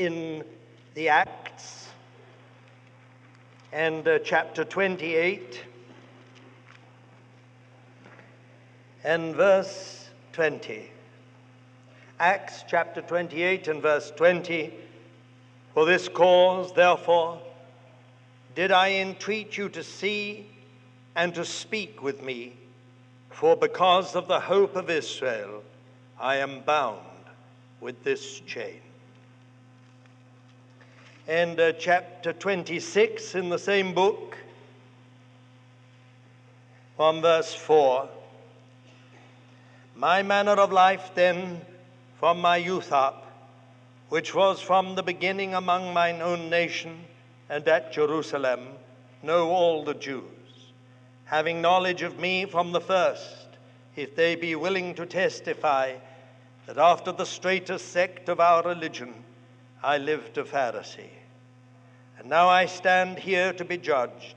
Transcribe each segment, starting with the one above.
in the Acts and uh, chapter 28 and verse 20. Acts chapter 28 and verse 20. For this cause, therefore, did I entreat you to see and to speak with me, for because of the hope of Israel, I am bound with this chain. And uh, chapter 26 in the same book, from verse 4 My manner of life then, from my youth up, which was from the beginning among mine own nation and at Jerusalem, know all the Jews, having knowledge of me from the first, if they be willing to testify that after the straitest sect of our religion I lived a Pharisee. Now I stand here to be judged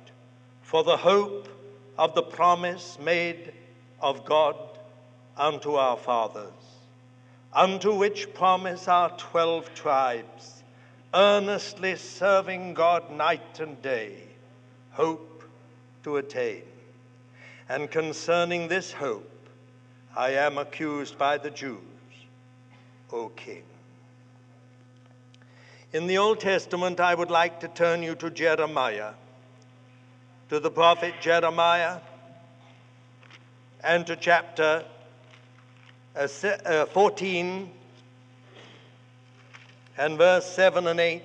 for the hope of the promise made of God unto our fathers, unto which promise our twelve tribes, earnestly serving God night and day, hope to attain. And concerning this hope, I am accused by the Jews O King. In the Old Testament, I would like to turn you to Jeremiah, to the prophet Jeremiah, and to chapter uh, uh, 14 and verse 7 and 8.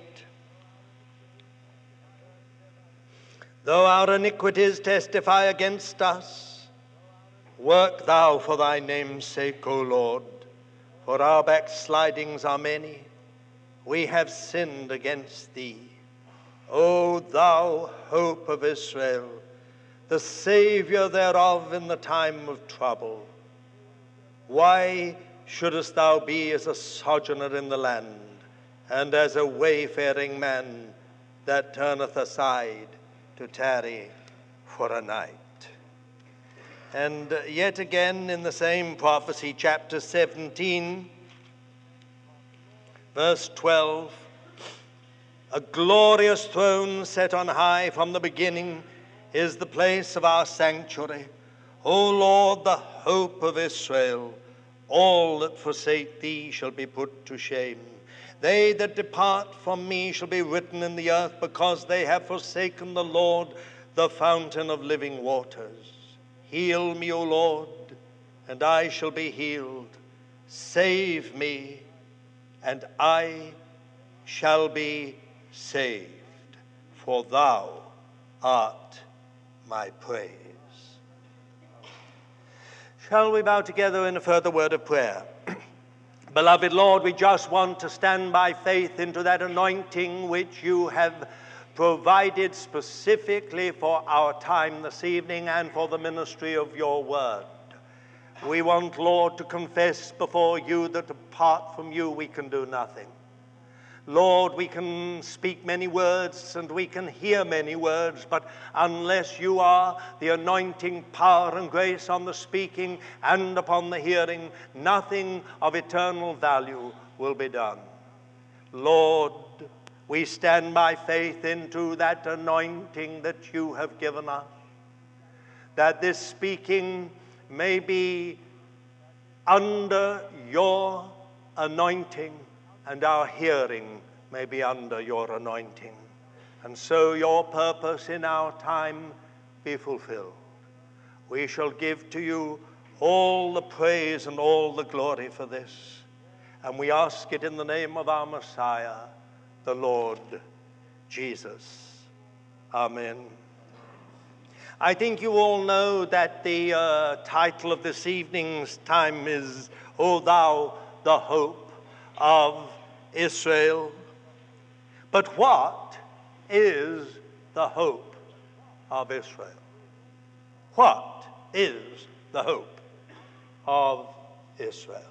Though our iniquities testify against us, work thou for thy name's sake, O Lord for our backslidings are many. We have sinned against thee. O thou hope of Israel, the Savior thereof in the time of trouble. Why shouldest thou be as a sojourner in the land, and as a wayfaring man that turneth aside to tarry for a night? And yet again in the same prophecy, chapter 17, verse 12 A glorious throne set on high from the beginning is the place of our sanctuary. O Lord, the hope of Israel, all that forsake thee shall be put to shame. They that depart from me shall be written in the earth because they have forsaken the Lord, the fountain of living waters. Heal me, O Lord, and I shall be healed. Save me, and I shall be saved, for thou art my praise. Shall we bow together in a further word of prayer? Beloved Lord, we just want to stand by faith into that anointing which you have provided specifically for our time this evening and for the ministry of your word. We want, Lord, to confess before you that apart from you we can do nothing. Lord, we can speak many words and we can hear many words, but unless you are the anointing power and grace on the speaking and upon the hearing, nothing of eternal value will be done. Lord, we stand by faith into that anointing that you have given us, that this speaking may be under your anointing and our hearing may be under your anointing. And so your purpose in our time be fulfilled. We shall give to you all the praise and all the glory for this. And we ask it in the name of our Messiah the Lord Jesus. Amen. I think you all know that the uh, title of this evening's time is, O Thou, the Hope of Israel. But what is the hope of Israel? What is the hope of Israel?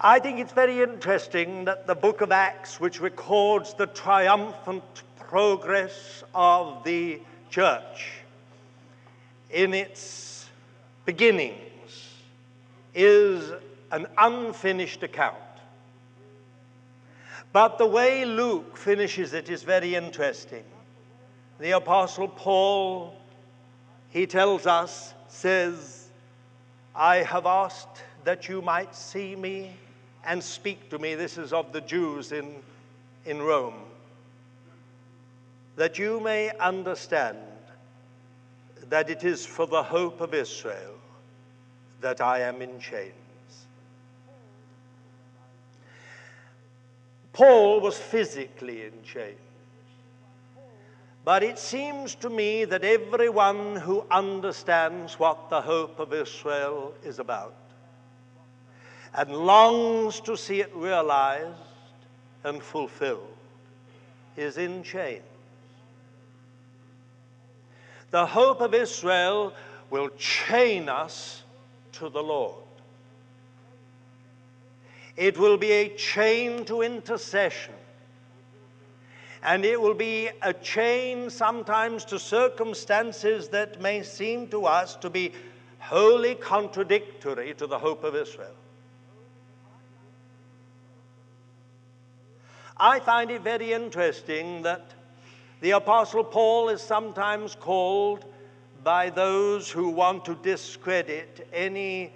I think it's very interesting that the book of Acts, which records the triumphant progress of the church in its beginnings, is an unfinished account. But the way Luke finishes it is very interesting. The Apostle Paul, he tells us, says, I have asked that you might see me and speak to me. This is of the Jews in, in Rome. That you may understand that it is for the hope of Israel that I am in chains. Paul was physically in chains. But it seems to me that everyone who understands what the hope of Israel is about and longs to see it realized and fulfilled is in chains. The hope of Israel will chain us to the Lord. It will be a chain to intercession. And it will be a chain sometimes to circumstances that may seem to us to be wholly contradictory to the hope of Israel. I find it very interesting that the Apostle Paul is sometimes called by those who want to discredit any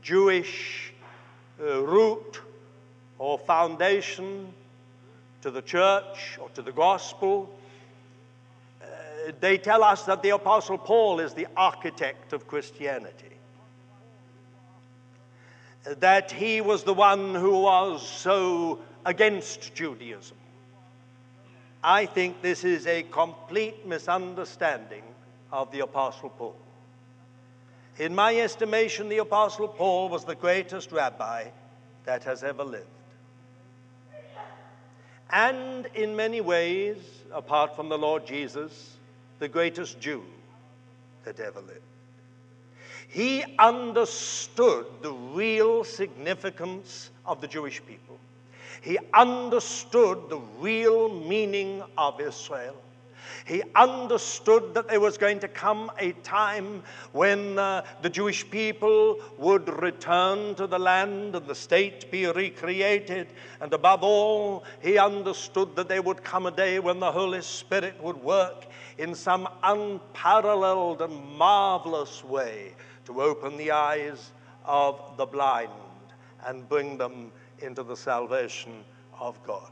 Jewish uh, root or foundation to the church or to the gospel. Uh, they tell us that the Apostle Paul is the architect of Christianity. That he was the one who was so against Judaism. I think this is a complete misunderstanding of the Apostle Paul. In my estimation, the Apostle Paul was the greatest rabbi that has ever lived. And in many ways, apart from the Lord Jesus, the greatest Jew that ever lived. He understood the real significance of the Jewish people. He understood the real meaning of Israel. He understood that there was going to come a time when uh, the Jewish people would return to the land and the state be recreated. And above all, he understood that there would come a day when the Holy Spirit would work in some unparalleled and marvelous way to open the eyes of the blind and bring them into the salvation of God.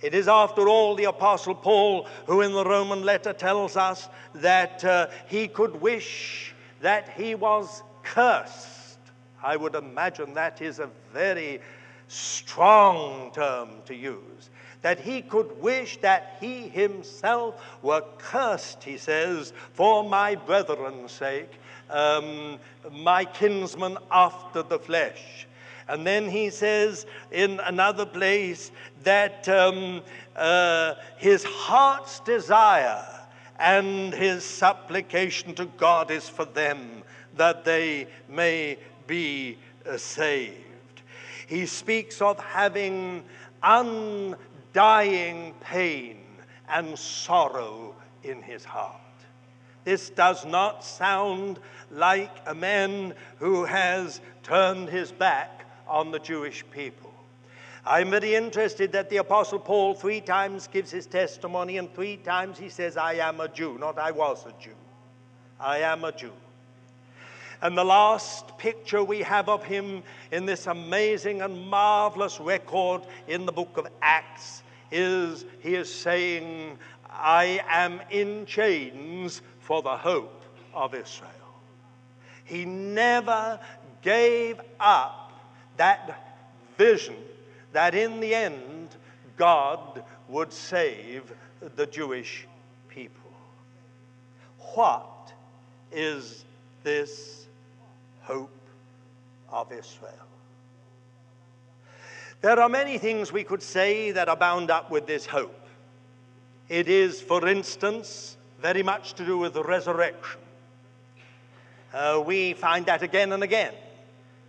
It is, after all, the Apostle Paul who, in the Roman letter, tells us that uh, he could wish that he was cursed. I would imagine that is a very strong term to use. That he could wish that he himself were cursed, he says, for my brethren's sake, um, my kinsmen after the flesh. And then he says in another place that um, uh, his heart's desire and his supplication to God is for them that they may be uh, saved. He speaks of having undying pain and sorrow in his heart. This does not sound like a man who has turned his back on the Jewish people. I'm very interested that the Apostle Paul three times gives his testimony, and three times he says, I am a Jew, not I was a Jew. I am a Jew. And the last picture we have of him in this amazing and marvelous record in the book of Acts is he is saying, I am in chains for the hope of Israel. He never gave up that vision that in the end God would save the Jewish people. What is this hope of Israel? There are many things we could say that are bound up with this hope. It is, for instance, very much to do with the resurrection. Uh, we find that again and again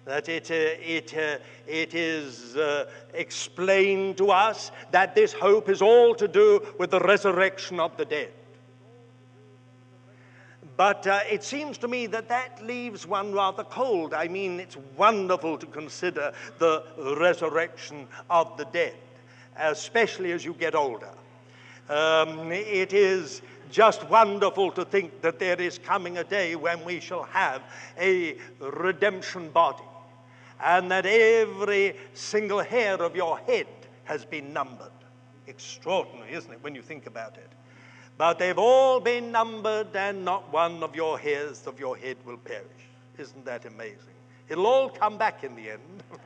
that it, uh, it, uh, it is uh, explained to us that this hope is all to do with the resurrection of the dead. But uh, it seems to me that that leaves one rather cold. I mean, it's wonderful to consider the resurrection of the dead, especially as you get older. Um, it is just wonderful to think that there is coming a day when we shall have a redemption body and that every single hair of your head has been numbered. Extraordinary, isn't it, when you think about it? But they've all been numbered, and not one of your hairs of your head will perish. Isn't that amazing? It'll all come back in the end.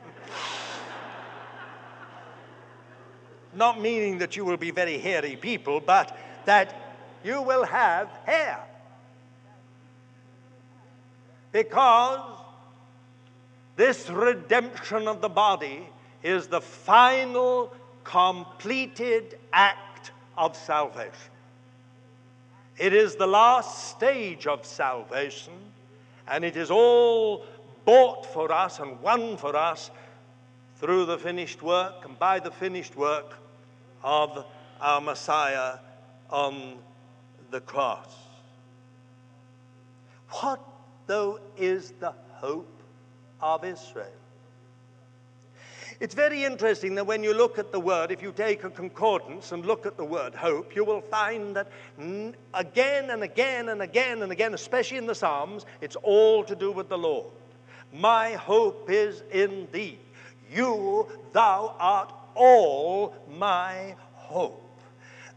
not meaning that you will be very hairy people, but that you will have hair. Because this redemption of the body is the final completed act of salvation. It is the last stage of salvation, and it is all bought for us and won for us through the finished work and by the finished work of our Messiah on the cross. What, though, is the hope of Israel? It's very interesting that when you look at the word, if you take a concordance and look at the word hope, you will find that again and again and again and again, especially in the Psalms, it's all to do with the Lord. My hope is in thee. You, thou art all my hope.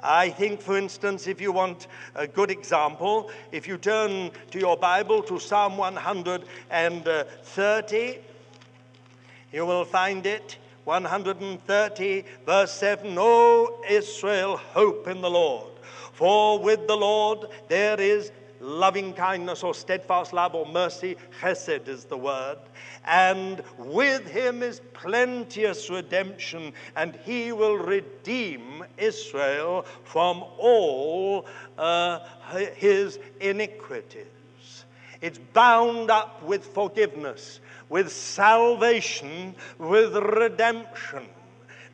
I think, for instance, if you want a good example, if you turn to your Bible to Psalm 130, you will find it 130, verse 7 O Israel, hope in the Lord. For with the Lord there is loving kindness or steadfast love or mercy, chesed is the word. And with him is plenteous redemption, and he will redeem Israel from all uh, his iniquities. It's bound up with forgiveness with salvation, with redemption,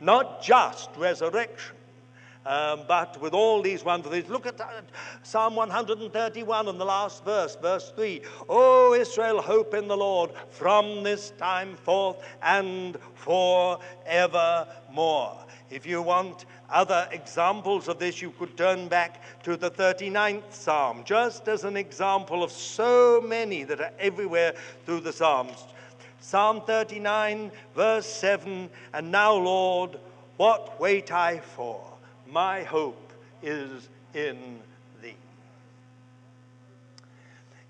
not just resurrection. Um, but with all these wonderful things, look at uh, Psalm 131 and the last verse, verse 3. O Israel, hope in the Lord from this time forth and forevermore. If you want other examples of this, you could turn back to the 39th Psalm, just as an example of so many that are everywhere through the Psalms. Psalm 39, verse 7 And now, Lord, what wait I for? My hope is in thee.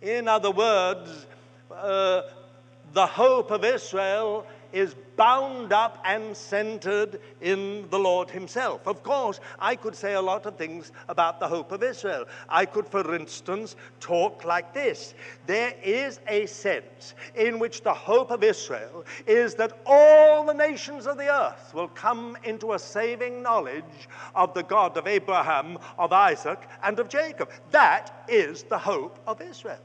In other words, uh, the hope of Israel is bound up and centered in the Lord Himself. Of course, I could say a lot of things about the hope of Israel. I could, for instance, talk like this There is a sense in which the hope of Israel is that all the nations of the earth will come into a saving knowledge of the God of Abraham, of Isaac, and of Jacob. That is the hope of Israel.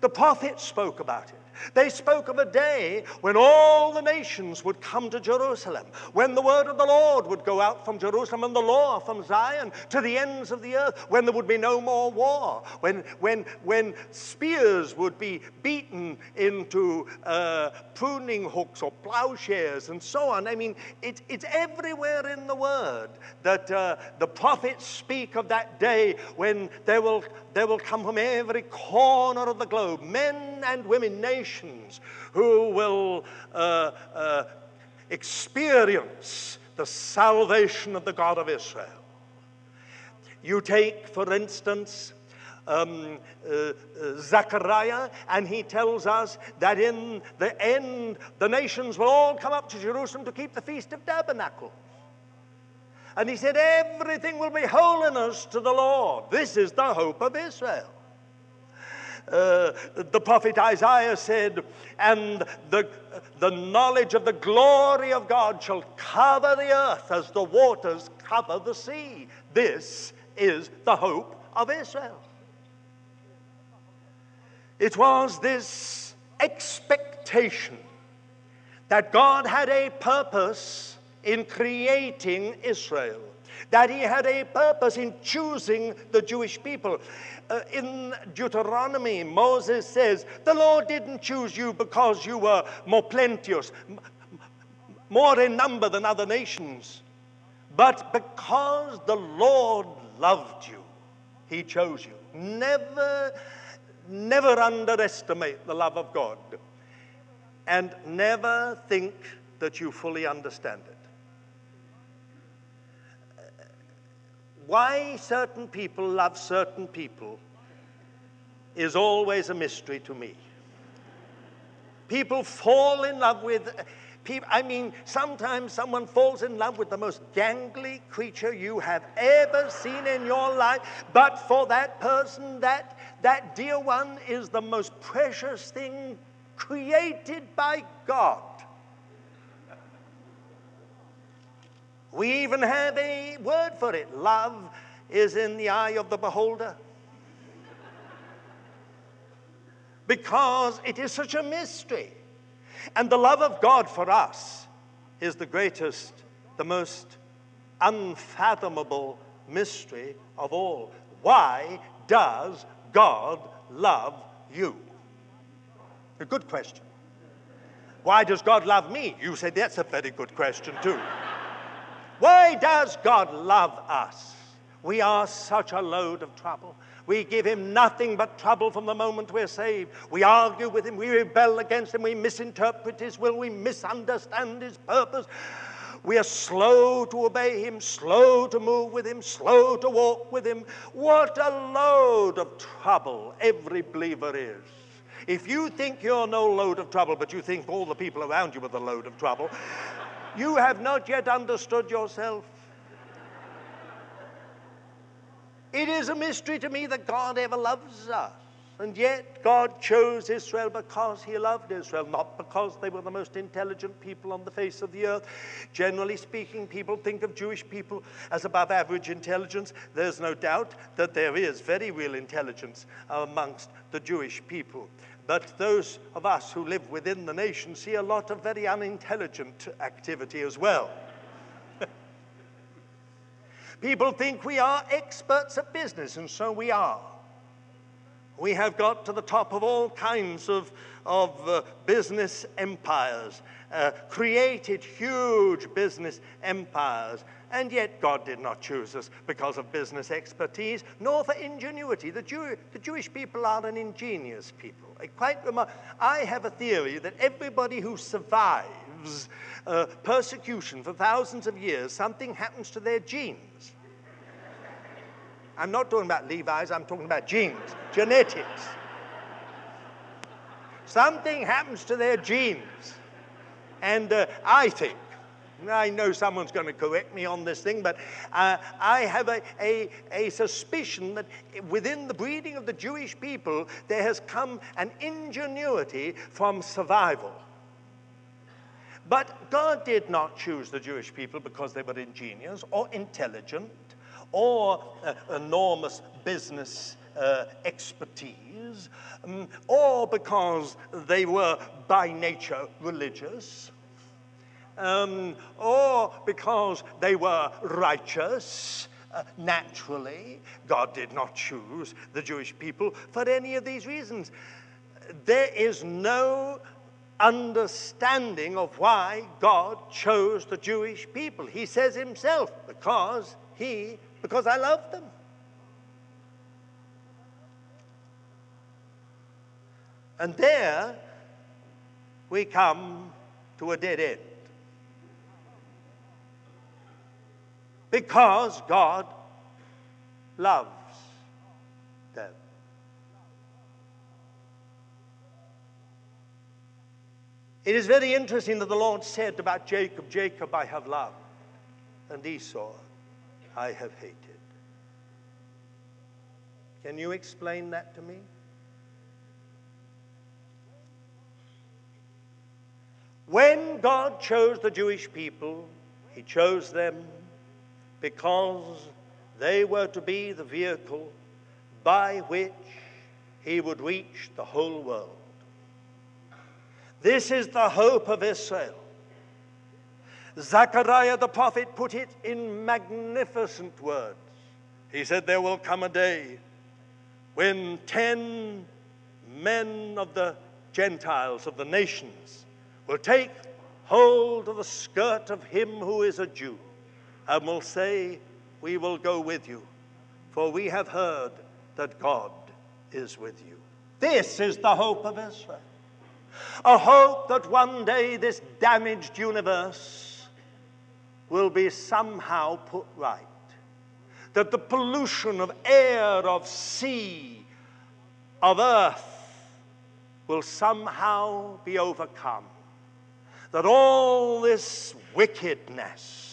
The prophets spoke about it. They spoke of a day when all the nations would come to Jerusalem, when the word of the Lord would go out from Jerusalem and the law from Zion to the ends of the earth, when there would be no more war, when, when, when spears would be beaten into uh, pruning hooks or plowshares and so on. I mean, it, it's everywhere in the word that uh, the prophets speak of that day when there will, there will come from every corner of the globe men and women, nations nations who will uh, uh, experience the salvation of the God of Israel. You take, for instance, um, uh, uh, Zechariah, and he tells us that in the end, the nations will all come up to Jerusalem to keep the Feast of Tabernacles. And he said, Everything will be holiness to the Lord. This is the hope of Israel. Uh, the prophet Isaiah said, and the, the knowledge of the glory of God shall cover the earth as the waters cover the sea. This is the hope of Israel. It was this expectation that God had a purpose in creating Israel that he had a purpose in choosing the Jewish people. Uh, in Deuteronomy, Moses says, The Lord didn't choose you because you were more plenteous, more in number than other nations, but because the Lord loved you, he chose you. Never, never underestimate the love of God, and never think that you fully understand it. Why certain people love certain people is always a mystery to me. People fall in love with people. I mean, sometimes someone falls in love with the most gangly creature you have ever seen in your life, but for that person, that, that dear one is the most precious thing created by God. We even have a word for it love is in the eye of the beholder. Because it is such a mystery. And the love of God for us is the greatest, the most unfathomable mystery of all. Why does God love you? A good question. Why does God love me? You said that's a very good question, too. Why does God love us? We are such a load of trouble. We give him nothing but trouble from the moment we're saved. We argue with him, we rebel against him, we misinterpret his will, we misunderstand his purpose. We are slow to obey him, slow to move with him, slow to walk with him. What a load of trouble every believer is. If you think you're no load of trouble, but you think all the people around you are the load of trouble, you have not yet understood yourself. It is a mystery to me that God ever loves us. And yet, God chose Israel because He loved Israel, not because they were the most intelligent people on the face of the earth. Generally speaking, people think of Jewish people as above average intelligence. There's no doubt that there is very real intelligence amongst the Jewish people. But those of us who live within the nation see a lot of very unintelligent activity as well. People think we are experts at business, and so we are. We have got to the top of all kinds of, of uh, business empires, uh, created huge business empires, and yet God did not choose us because of business expertise, nor for ingenuity. The, Jew, the Jewish people are an ingenious people. Quite remar- I have a theory that everybody who survives uh, persecution for thousands of years, something happens to their genes. I'm not talking about Levi's, I'm talking about genes, genetics. Something happens to their genes. And uh, I think I know someone's going to correct me on this thing, but uh, I have a, a, a, suspicion that within the breeding of the Jewish people, there has come an ingenuity from survival. But God did not choose the Jewish people because they were ingenious or intelligent or uh, enormous business uh, expertise, um, or because they were by nature religious um, or because they were righteous. Uh, naturally, God did not choose the Jewish people for any of these reasons. There is no understanding of why God chose the Jewish people. He says himself, because he, because I love them. And there we come to a dead end. Because God loves them. It is very interesting that the Lord said about Jacob, Jacob I have loved, and Esau I have hated. Can you explain that to me? When God chose the Jewish people, He chose them because they were to be the vehicle by which he would reach the whole world. This is the hope of Israel. Zechariah the prophet put it in magnificent words. He said, There will come a day when ten men of the Gentiles, of the nations, will take hold of the skirt of him who is a Jew and will say, We will go with you, for we have heard that God is with you. This is the hope of Israel. A hope that one day this damaged universe will be somehow put right. That the pollution of air, of sea, of earth will somehow be overcome. That all this wickedness,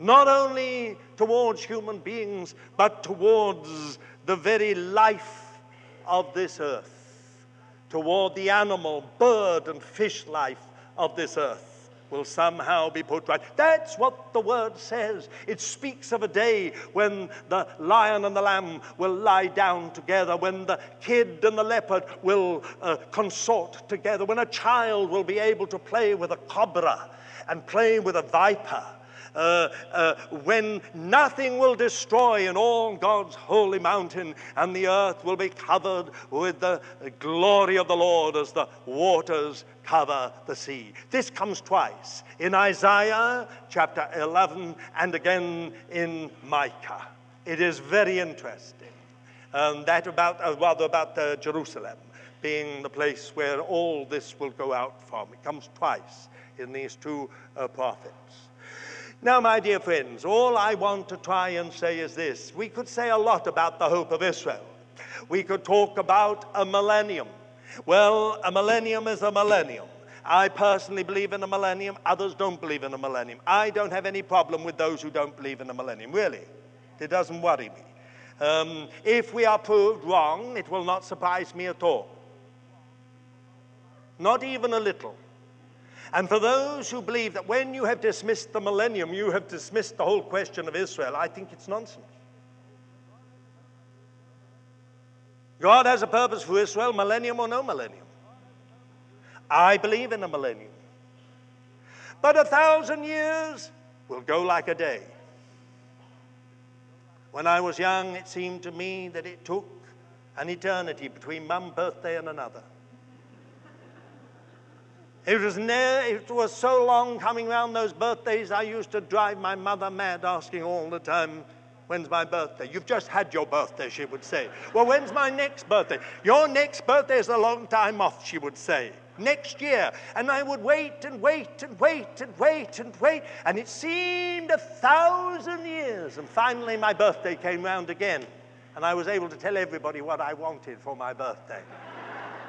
not only towards human beings, but towards the very life of this earth, toward the animal, bird, and fish life of this earth will somehow be put right. That's what the word says. It speaks of a day when the lion and the lamb will lie down together, when the kid and the leopard will uh, consort together, when a child will be able to play with a cobra and play with a viper uh, uh, when nothing will destroy in all God's holy mountain, and the earth will be covered with the glory of the Lord as the waters cover the sea. This comes twice in Isaiah chapter 11 and again in Micah. It is very interesting. Um, that about, uh, rather about uh, Jerusalem being the place where all this will go out from. It comes twice in these two uh, prophets. Now, my dear friends, all I want to try and say is this. We could say a lot about the hope of Israel. We could talk about a millennium. Well, a millennium is a millennium. I personally believe in a millennium. Others don't believe in a millennium. I don't have any problem with those who don't believe in a millennium, really. It doesn't worry me. Um, if we are proved wrong, it will not surprise me at all. Not even a little. And for those who believe that when you have dismissed the millennium, you have dismissed the whole question of Israel, I think it's nonsense. God has a purpose for Israel, millennium or no millennium. I believe in a millennium. But a thousand years will go like a day. When I was young, it seemed to me that it took an eternity between one birthday and another. It was, ne- it was so long coming round those birthdays, I used to drive my mother mad asking all the time, When's my birthday? You've just had your birthday, she would say. Well, when's my next birthday? Your next birthday is a long time off, she would say. Next year. And I would wait and wait and wait and wait and wait. And it seemed a thousand years. And finally, my birthday came round again. And I was able to tell everybody what I wanted for my birthday,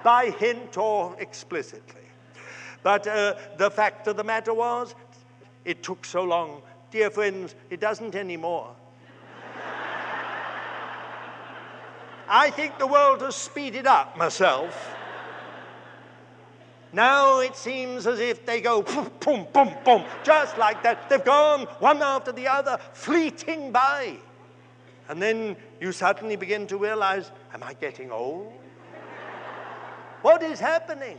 by hint or explicitly. But uh, the fact of the matter was, it took so long. Dear friends, it doesn't anymore. I think the world has speeded up myself. Now it seems as if they go boom, boom, boom, boom, just like that. They've gone one after the other, fleeting by. And then you suddenly begin to realize, am I getting old? what is happening?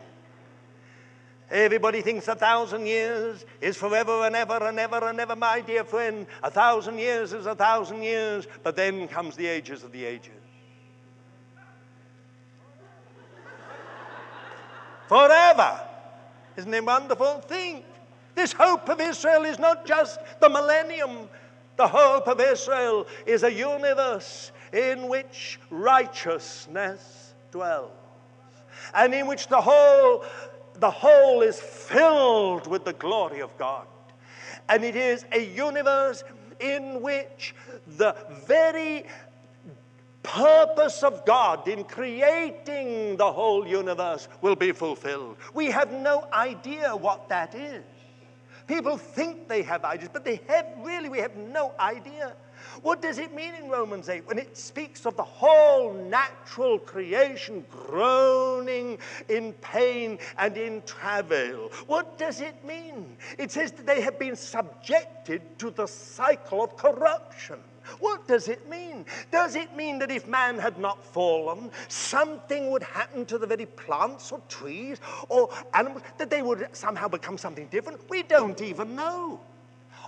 Everybody thinks a thousand years is forever and ever and ever and ever, my dear friend. A thousand years is a thousand years, but then comes the ages of the ages. Forever. Isn't it wonderful? Think. This hope of Israel is not just the millennium. The hope of Israel is a universe in which righteousness dwells and in which the whole the whole is filled with the glory of God. And it is a universe in which the very purpose of God in creating the whole universe will be fulfilled. We have no idea what that is. People think they have ideas, but they have really, we have no idea. What does it mean in Romans 8 when it speaks of the whole natural creation groaning in pain and in travail? What does it mean? It says that they have been subjected to the cycle of corruption. What does it mean? Does it mean that if man had not fallen, something would happen to the very plants or trees or animals, that they would somehow become something different? We don't even know.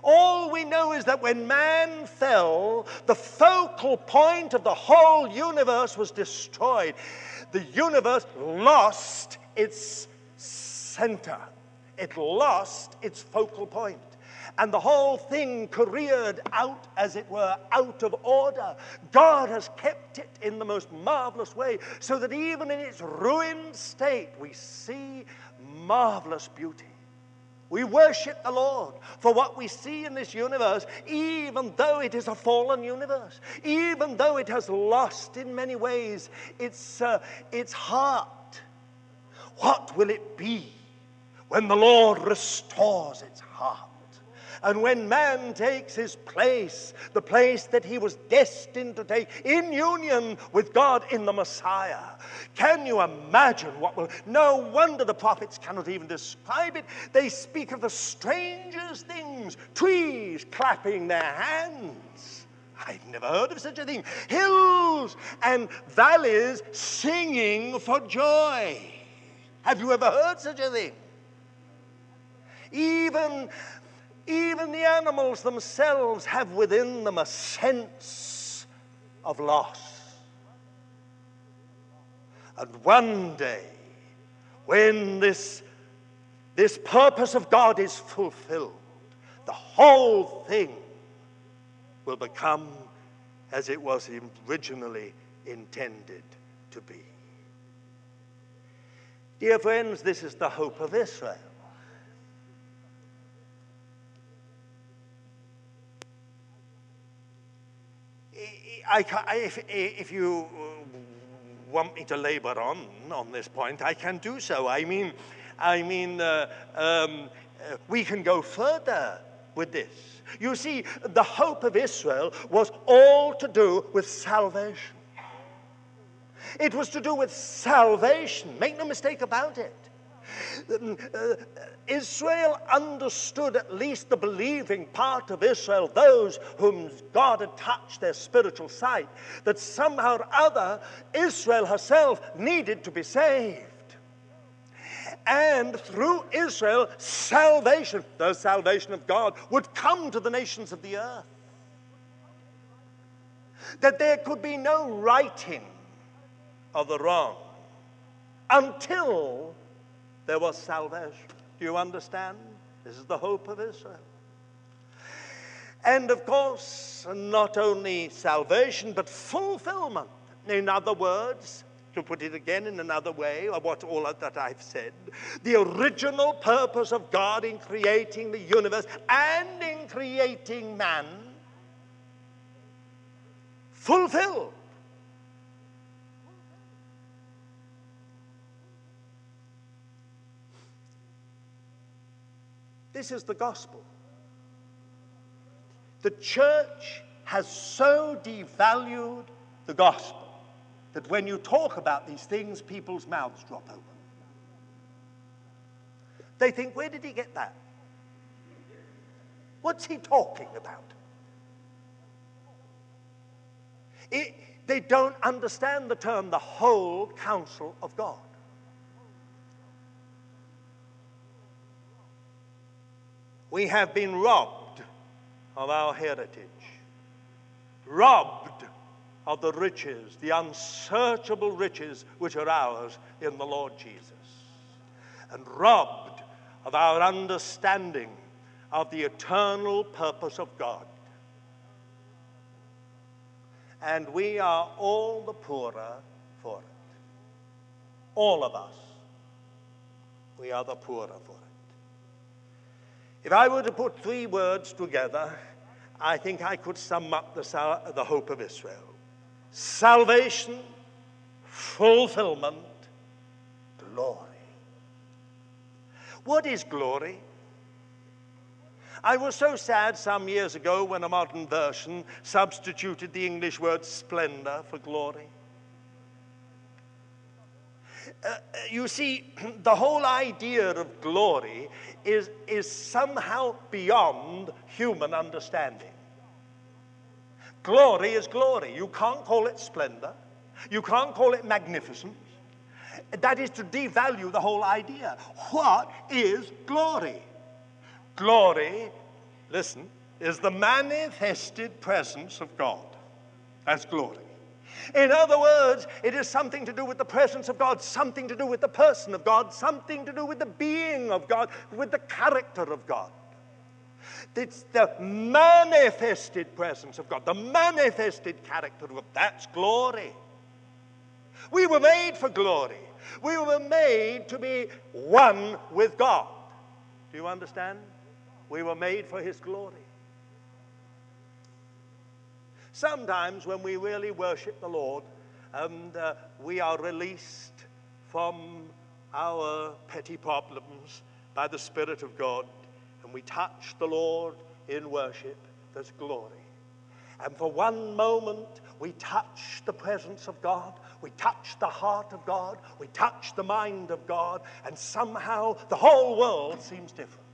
All we know is that when man fell, the focal point of the whole universe was destroyed. The universe lost its center, it lost its focal point and the whole thing careered out, as it were, out of order. God has kept it in the most marvelous way, so that even in its ruined state, we see marvelous beauty. We worship the Lord for what we see in this universe, even though it is a fallen universe, even though it has lost in many ways its, uh, its heart. What will it be when the Lord restores its heart? And when man takes his place, the place that he was destined to take in union with God in the Messiah, can you imagine what will? No wonder the prophets cannot even describe it. They speak of the strangest things trees clapping their hands. I've never heard of such a thing. Hills and valleys singing for joy. Have you ever heard such a thing? Even even the animals themselves have within them a sense of loss. And one day, when this, this purpose of God is fulfilled, the whole thing will become as it was originally intended to be. Dear friends, this is the hope of Israel. I, I, if, if you want me to labor on on this point, I can do so. I mean, I mean, uh, um, uh, we can go further with this. You see, the hope of Israel was all to do with salvation. It was to do with salvation. Make no mistake about it. Uh, Israel understood, at least the believing part of Israel, those whom God had touched their spiritual sight, that somehow or other Israel herself needed to be saved. And through Israel, salvation, the salvation of God, would come to the nations of the earth. That there could be no righting of the wrong until there was salvation. Do you understand? This is the hope of Israel. And of course, not only salvation, but fulfillment. In other words, to put it again in another way, or what all that I've said, the original purpose of God in creating the universe and in creating man fulfilled. This is the gospel. The church has so devalued the gospel that when you talk about these things, people's mouths drop open. They think, where did he get that? What's he talking about? It, they don't understand the term the whole counsel of God. We have been robbed of our heritage, robbed of the riches, the unsearchable riches which are ours in the Lord Jesus, and robbed of our understanding of the eternal purpose of God. And we are all the poorer for it. All of us. We are the poorer for it. If I were to put three words together, I think I could sum up the, the hope of Israel salvation, fulfillment, glory. What is glory? I was so sad some years ago when a modern version substituted the English word splendor for glory. Uh, you see, the whole idea of glory is, is somehow beyond human understanding. Glory is glory. You can't call it splendor. You can't call it magnificence. That is to devalue the whole idea. What is glory? Glory, listen, is the manifested presence of God. That's glory. In other words, it is something to do with the presence of God, something to do with the person of God, something to do with the being of God, with the character of God. It's the manifested presence of God, the manifested character of God. That's glory. We were made for glory. We were made to be one with God. Do you understand? We were made for His glory. Sometimes, when we really worship the Lord and uh, we are released from our petty problems by the Spirit of God and we touch the Lord in worship, there's glory. And for one moment, we touch the presence of God, we touch the heart of God, we touch the mind of God, and somehow the whole world seems different.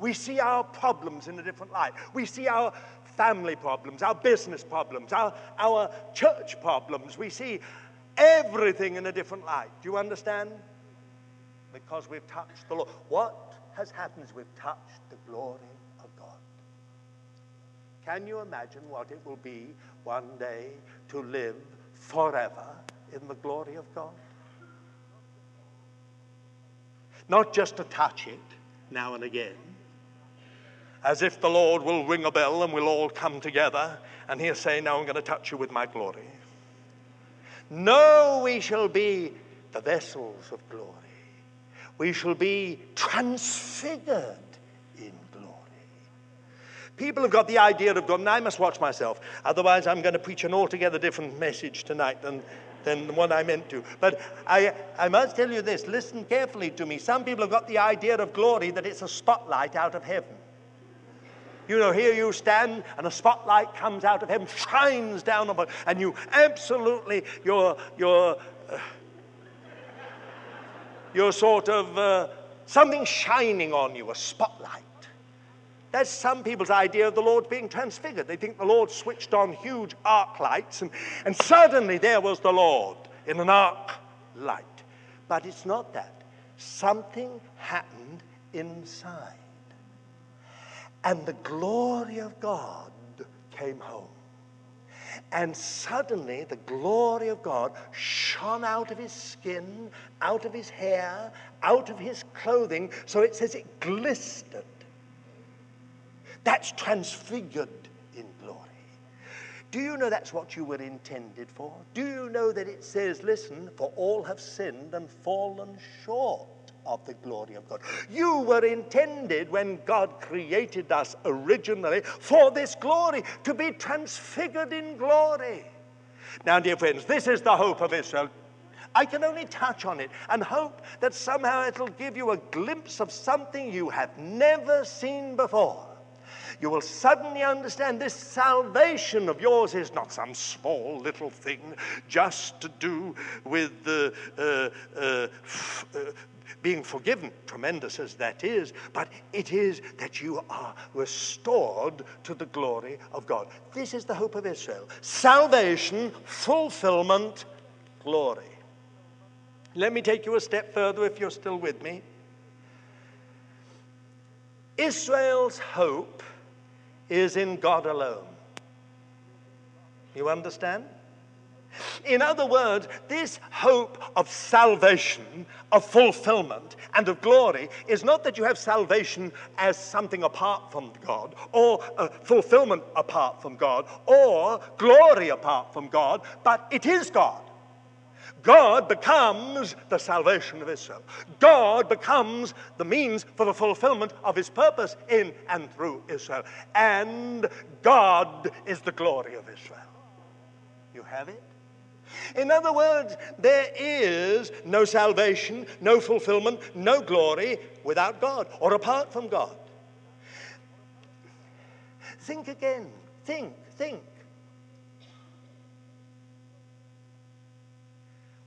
We see our problems in a different light. We see our family problems, our business problems, our, our church problems. We see everything in a different light. Do you understand? Because we've touched the Lord. What has happened is we've touched the glory of God. Can you imagine what it will be one day to live forever in the glory of God? Not just to touch it now and again, as if the Lord will ring a bell and we'll all come together and he'll say, Now I'm going to touch you with my glory. No, we shall be the vessels of glory. We shall be transfigured in glory. People have got the idea of God, and I must watch myself. Otherwise, I'm going to preach an altogether different message tonight than, than what I meant to. But I, I must tell you this listen carefully to me. Some people have got the idea of glory that it's a spotlight out of heaven. You know, here you stand and a spotlight comes out of heaven, shines down upon, you, and you absolutely, you're, you're, uh, you're sort of uh, something shining on you, a spotlight. That's some people's idea of the Lord being transfigured. They think the Lord switched on huge arc lights, and, and suddenly there was the Lord in an arc light. But it's not that. Something happened inside. And the glory of God came home. And suddenly the glory of God shone out of his skin, out of his hair, out of his clothing. So it says it glistered. That's transfigured in glory. Do you know that's what you were intended for? Do you know that it says, listen, for all have sinned and fallen short? Of the glory of God. You were intended when God created us originally for this glory, to be transfigured in glory. Now, dear friends, this is the hope of Israel. I can only touch on it and hope that somehow it'll give you a glimpse of something you have never seen before you will suddenly understand this salvation of yours is not some small little thing just to do with the uh, uh, f- uh, being forgiven, tremendous as that is, but it is that you are restored to the glory of God. This is the hope of Israel salvation, fulfillment, glory. Let me take you a step further if you're still with me. Israel's hope is in God alone. You understand? In other words, this hope of salvation, of fulfillment, and of glory is not that you have salvation as something apart from God, or uh, fulfillment apart from God, or glory apart from God, but it is God. God becomes the salvation of Israel. God becomes the means for the fulfillment of his purpose in and through Israel. And God is the glory of Israel. You have it? In other words, there is no salvation, no fulfillment, no glory without God or apart from God. Think again. Think, think.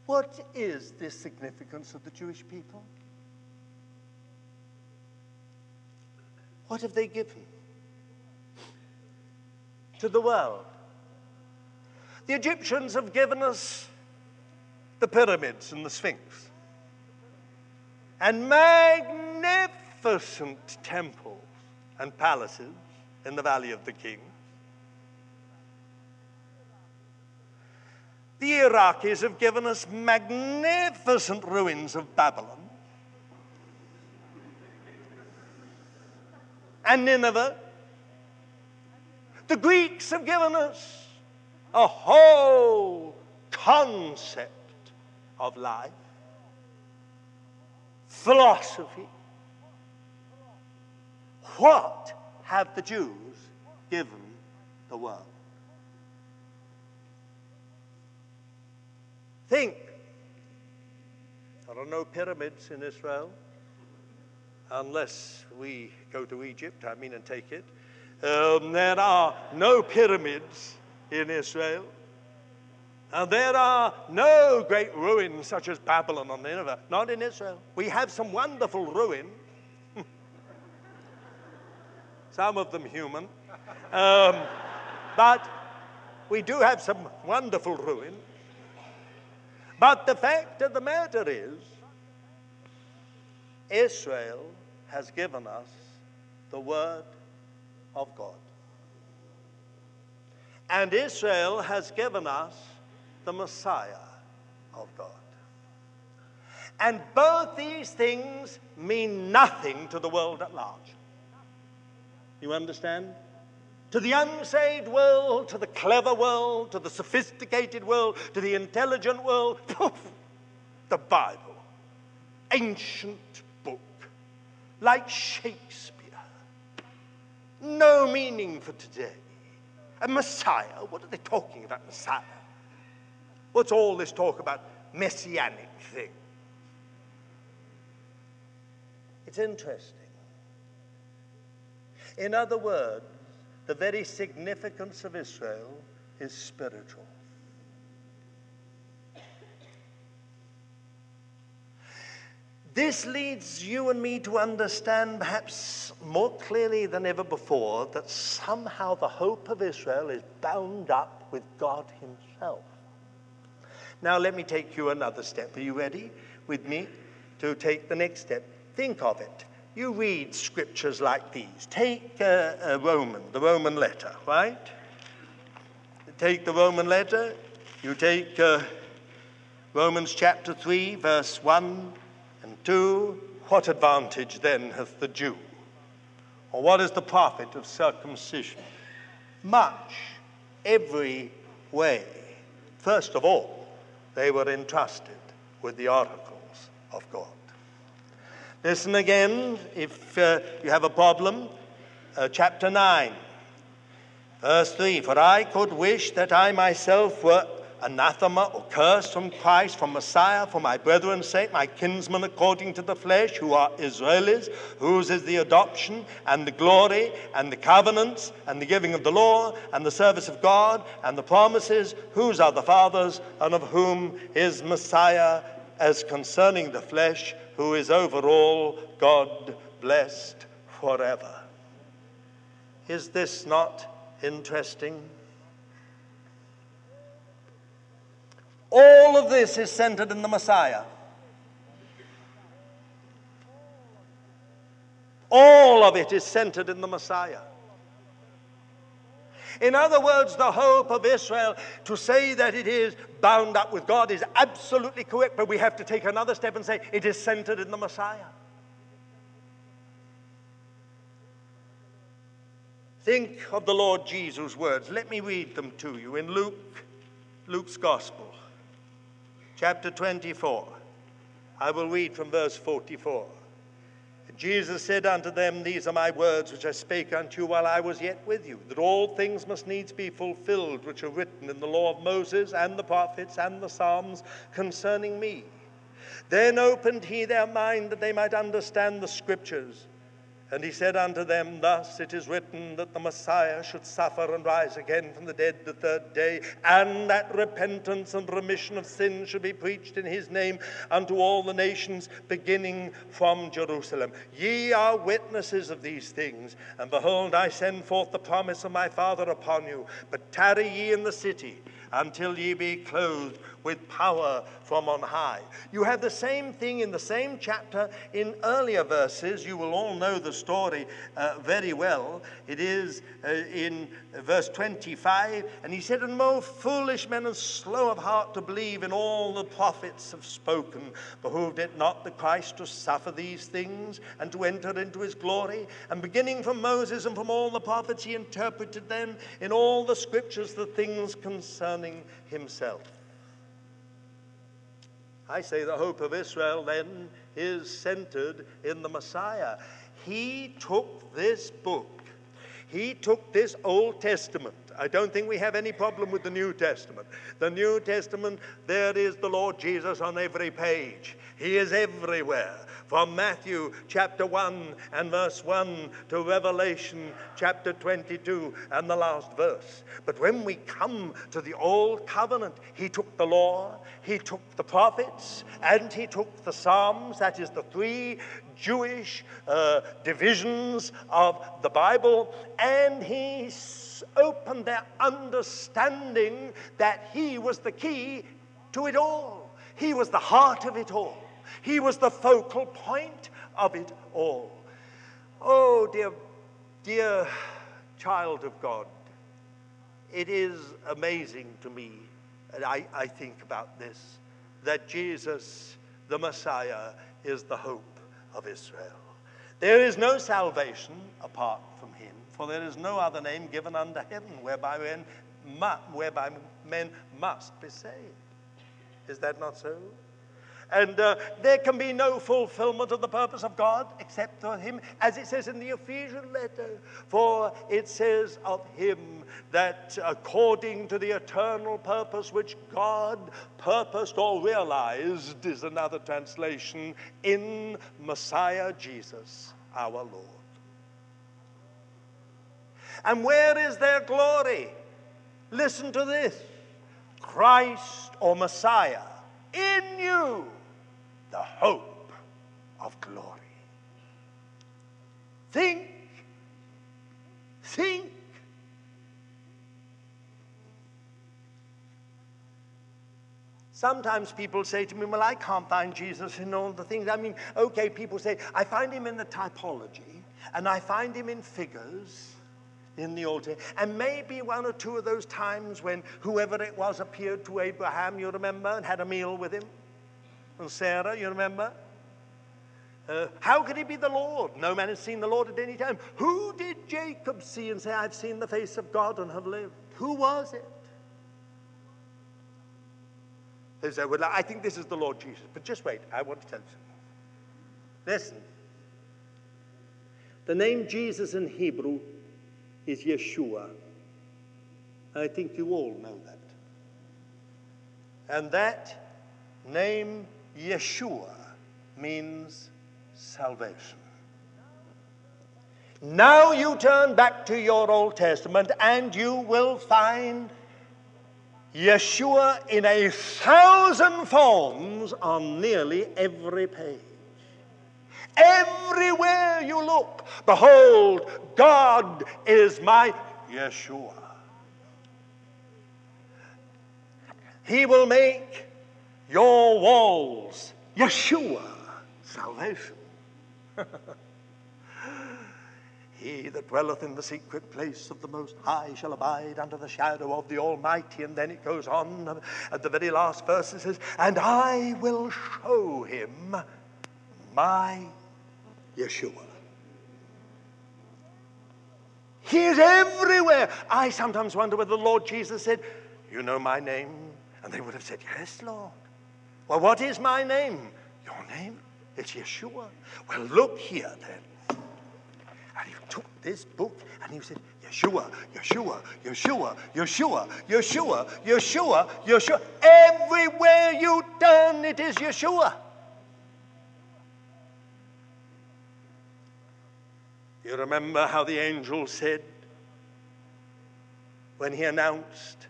What is the significance of the Jewish people? What have they given to the world? The Egyptians have given us the pyramids and the Sphinx and magnificent temples and palaces in the Valley of the Kings. The Iraqis have given us magnificent ruins of Babylon and Nineveh. The Greeks have given us a whole concept of life, philosophy. What have the Jews given the world? Think. There are no pyramids in Israel unless we go to Egypt, I mean, and take it. Um, there are no pyramids in Israel. And there are no great ruins such as Babylon or Nineveh, not in Israel. We have some wonderful ruins, some of them human. Um, but we do have some wonderful ruins. But the fact of the matter is, Israel has given us the Word of God. And Israel has given us the Messiah of God. And both these things mean nothing to the world at large. You understand? To the unsaved world, to the clever world, to the sophisticated world, to the intelligent world, the Bible, ancient book, like Shakespeare, no meaning for today. A Messiah, what are they talking about, Messiah? What's all this talk about messianic thing? It's interesting. In other words, the very significance of Israel is spiritual. This leads you and me to understand, perhaps more clearly than ever before, that somehow the hope of Israel is bound up with God Himself. Now, let me take you another step. Are you ready with me to take the next step? Think of it you read scriptures like these. Take uh, a Roman, the Roman letter, right? Take the Roman letter, you take uh, Romans chapter 3, verse 1 and 2. What advantage then hath the Jew? Or what is the profit of circumcision? Much, every way. First of all, they were entrusted with the oracles of God. Listen again if uh, you have a problem. Uh, chapter 9, verse 3 For I could wish that I myself were anathema or cursed from Christ, from Messiah, for my brethren's sake, my kinsmen according to the flesh, who are Israelis, whose is the adoption and the glory and the covenants and the giving of the law and the service of God and the promises, whose are the fathers, and of whom is Messiah as concerning the flesh who is over all, God blessed forever. Is this not interesting? All of this is centered in the Messiah. All of it is centered in the Messiah. In other words, the hope of Israel to say that it is bound up with God is absolutely correct, but we have to take another step and say it is centered in the Messiah. Think of the Lord Jesus' words. Let me read them to you in Luke, Luke's Gospel, chapter 24. I will read from verse 44. Jesus said unto them, These are my words which I spake unto you while I was yet with you, that all things must needs be fulfilled which are written in the law of Moses and the prophets and the Psalms concerning me. Then opened he their mind that they might understand the scriptures. And he said unto them, Thus it is written that the Messiah should suffer and rise again from the dead the third day, and that repentance and remission of sins should be preached in his name unto all the nations, beginning from Jerusalem. Ye are witnesses of these things. And behold, I send forth the promise of my Father upon you. But tarry ye in the city until ye be clothed with power from on high. You have the same thing in the same chapter in earlier verses. You will all know the story uh, very well. It is uh, in verse 25. And he said, And more foolish men and slow of heart to believe in all the prophets have spoken. Behooved it not the Christ to suffer these things and to enter into his glory? And beginning from Moses and from all the prophets, he interpreted them in all the scriptures the things concerning himself. I say the hope of Israel then is centered in the Messiah. He took this book, he took this Old Testament. I don't think we have any problem with the New Testament. The New Testament, there is the Lord Jesus on every page. He is everywhere from Matthew chapter 1 and verse 1 to Revelation chapter 22 and the last verse. But when we come to the Old Covenant, he took the law, he took the prophets, and he took the Psalms, that is the three Jewish uh, divisions of the Bible, and he opened their understanding that he was the key to it all. He was the heart of it all. He was the focal point of it all. Oh, dear, dear child of God, it is amazing to me, and I, I think about this, that Jesus, the Messiah, is the hope of Israel. There is no salvation apart from him, for there is no other name given under heaven whereby men, whereby men must be saved. Is that not so? And uh, there can be no fulfillment of the purpose of God except for Him, as it says in the Ephesian letter. For it says of Him that according to the eternal purpose which God purposed or realized, is another translation, in Messiah Jesus our Lord. And where is their glory? Listen to this Christ or Messiah in you the hope of glory. Think, think. Sometimes people say to me, Well, I can't find Jesus in all the things. I mean, okay, people say, I find him in the typology, and I find him in figures in the altar. And maybe one or two of those times when whoever it was appeared to Abraham, you remember, and had a meal with him and Sarah, you remember? Uh, how could he be the Lord? No man has seen the Lord at any time. Who did Jacob see and say, I've seen the face of God and have lived? Who was it? They say, Well, I think this is the Lord Jesus. But just wait, I want to tell you something. Listen. The name Jesus in Hebrew is Yeshua. I think you all know that. And that name Yeshua means salvation. Now you turn back to your Old Testament and you will find Yeshua in a thousand forms on nearly every page. Everywhere you look, behold, God is my Yeshua. He will make your walls, Yeshua, salvation. He that dwelleth in the secret place of the Most High shall abide under the shadow of the Almighty. And then it goes on at the very last verse, it says, And I will show him my Yeshua. He is everywhere. I sometimes wonder whether the Lord Jesus said, You know my name? And they would have said, Yes, Lord. Well, what is my name? Your name? It's Yeshua. Well, look here then. And he took this book and he said, Yeshua, Yeshua, Yeshua, Yeshua, Yeshua, Yeshua, Yeshua. Everywhere you turn, it is Yeshua. You remember how the angel said when he announced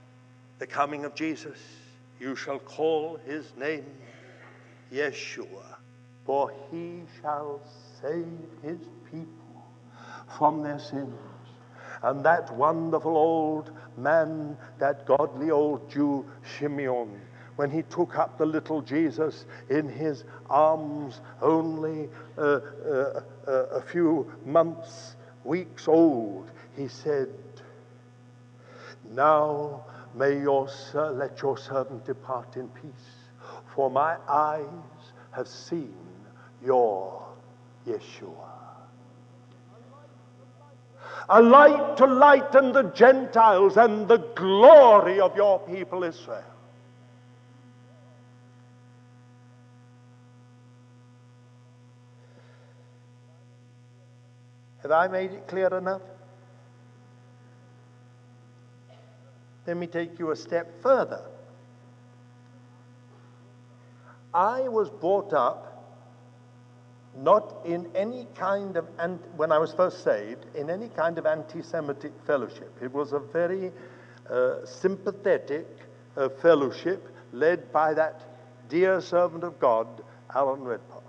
the coming of Jesus, You shall call his name Yeshua, for he shall save his people from their sins. And that wonderful old man, that godly old Jew, Shimeon, when he took up the little Jesus in his arms, only uh, uh, uh, a few months, weeks old, he said, Now may your, let your servant depart in peace, for my eyes have seen your Yeshua. A light to lighten the Gentiles and the glory of your people Israel. Have I made it clear enough? Let me take you a step further. I was brought up not in any kind of, when I was first saved, in any kind of anti Semitic fellowship. It was a very uh, sympathetic uh, fellowship led by that dear servant of God, Alan Redpath.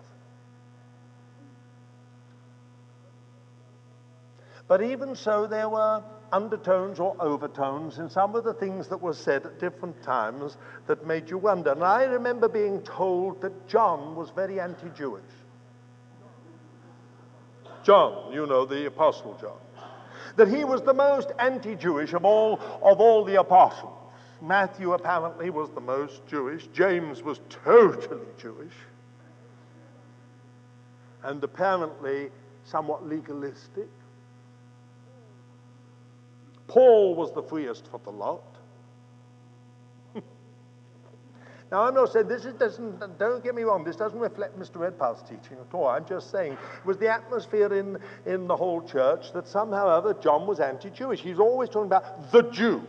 But even so, there were undertones or overtones in some of the things that were said at different times that made you wonder. And I remember being told that John was very anti Jewish. John, you know, the Apostle John, that he was the most anti Jewish of all, of all the apostles. Matthew apparently was the most Jewish, James was totally Jewish, and apparently somewhat legalistic. Paul was the freest for the lot. now, I'm not saying this is, doesn't, don't get me wrong, this doesn't reflect Mr. Redpath's teaching at all. I'm just saying it was the atmosphere in, in the whole church that somehow or other John was anti Jewish. He's always talking about the Jews.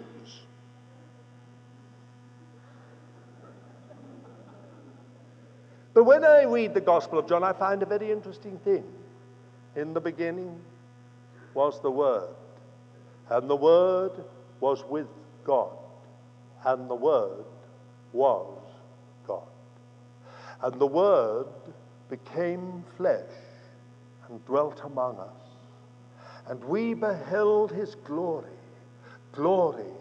But when I read the Gospel of John, I find a very interesting thing. In the beginning was the Word and the Word was with God, and the Word was God. And the Word became flesh and dwelt among us. And we beheld his glory, glory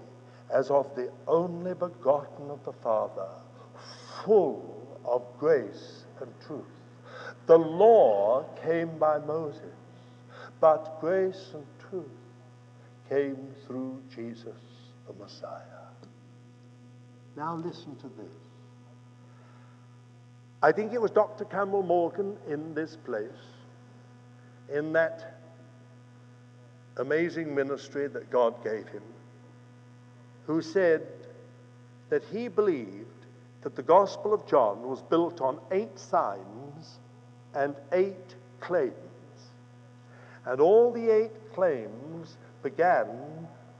as of the only begotten of the Father, full of grace and truth. The law came by Moses, but grace and truth came through Jesus the Messiah. Now listen to this. I think it was Dr. Campbell Morgan in this place, in that amazing ministry that God gave him, who said that he believed that the Gospel of John was built on eight signs and eight claims. And all the eight claims began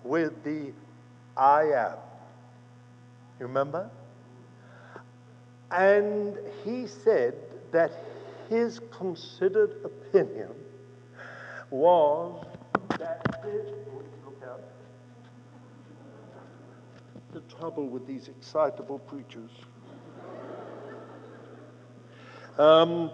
with the I am. You remember? And he said that his considered opinion was that this, look out, the trouble with these excitable preachers. Um,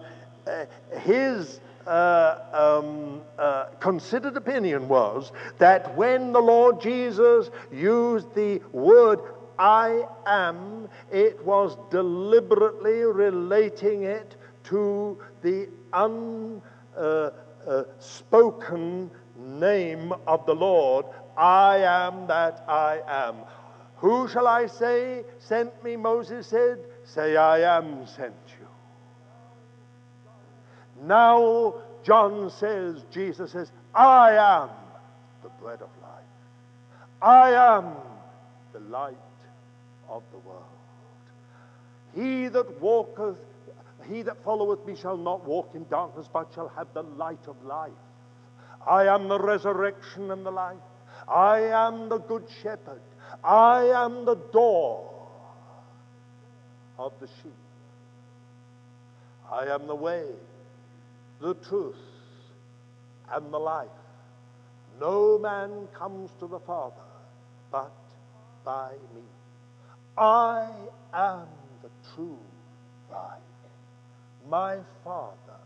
uh, his uh, um, uh, considered opinion was that when the Lord Jesus used the word I am, it was deliberately relating it to the unspoken name of the Lord. I am that I am. Who shall I say sent me? Moses said, Say, I am sent you. Now, John says, Jesus says, I am the bread of life. I am the light of the world. He that walketh, he that followeth me shall not walk in darkness, but shall have the light of life. I am the resurrection and the life. I am the good shepherd. I am the door of the sheep. I am the way the truth, and the life. No man comes to the Father but by me. I am the true vine. My Father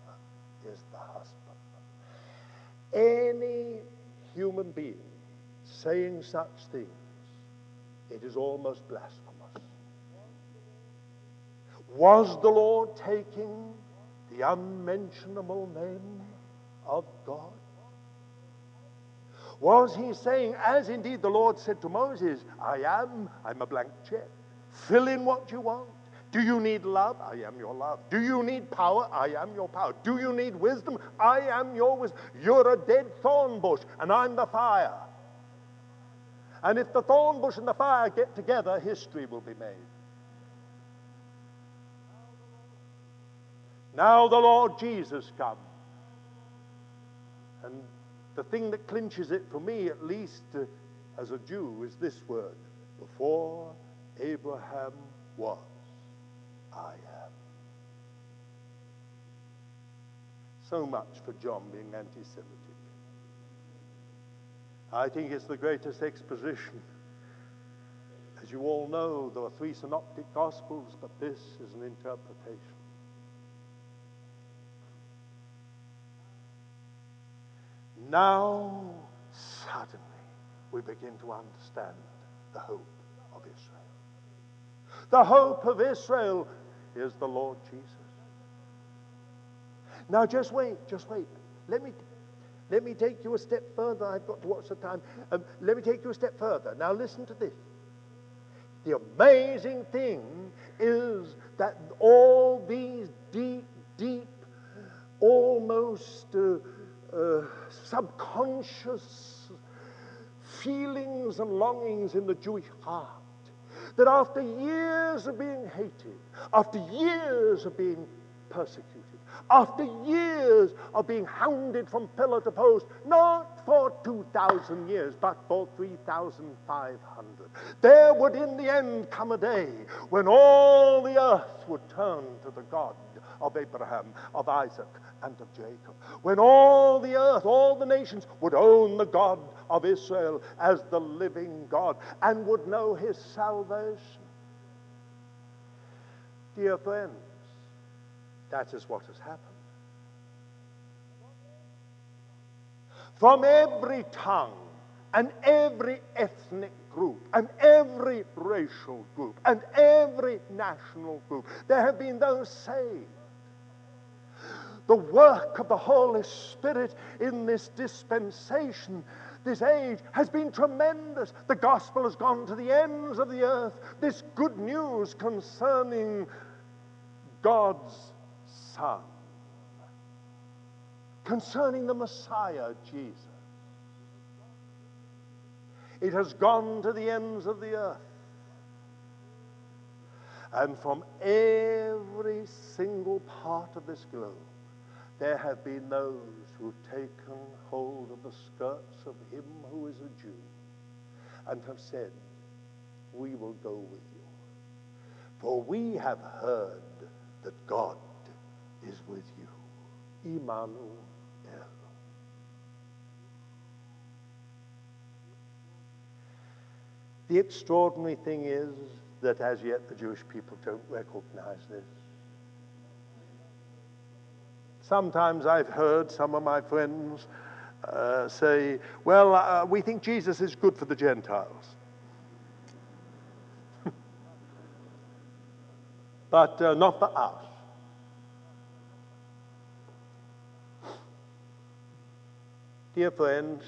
is the husband. Any human being saying such things, it is almost blasphemous. Was the Lord taking the unmentionable name of God? Was he saying, as indeed the Lord said to Moses, I am, I'm a blank check. Fill in what you want. Do you need love? I am your love. Do you need power? I am your power. Do you need wisdom? I am your wisdom. You're a dead thorn bush, and I'm the fire. And if the thorn bush and the fire get together, history will be made. Now the Lord Jesus comes. And the thing that clinches it for me, at least uh, as a Jew, is this word Before Abraham was, I am. So much for John being anti Semitic. I think it's the greatest exposition. As you all know, there are three synoptic gospels, but this is an interpretation. Now, suddenly, we begin to understand the hope of Israel. The hope of Israel is the Lord Jesus. Now, just wait, just wait. Let me, let me take you a step further. I've got to watch the time. Um, let me take you a step further. Now, listen to this. The amazing thing is that all these deep, deep, almost uh, uh, subconscious feelings and longings in the Jewish heart. That after years of being hated, after years of being persecuted, after years of being hounded from pillar to post, not for 2,000 years, but for 3,500, there would in the end come a day when all the earth would turn to the God of Abraham, of Isaac, and of Jacob. When all the earth, all the nations would own the God of Israel as the living God and would know his salvation. Dear friends, that is what has happened. From every tongue and every ethnic group and every racial group and every national group, there have been those saved the work of the Holy Spirit in this dispensation, this age, has been tremendous. The gospel has gone to the ends of the earth. This good news concerning God's Son, concerning the Messiah, Jesus. It has gone to the ends of the earth. And from every single part of this globe, there have been those who've taken hold of the skirts of him who is a Jew and have said, We will go with you. For we have heard that God is with you. Immanuel. The extraordinary thing is that as yet the Jewish people don't recognize this. Sometimes I've heard some of my friends uh, say, well, uh, we think Jesus is good for the Gentiles. but uh, not for us. Dear friends,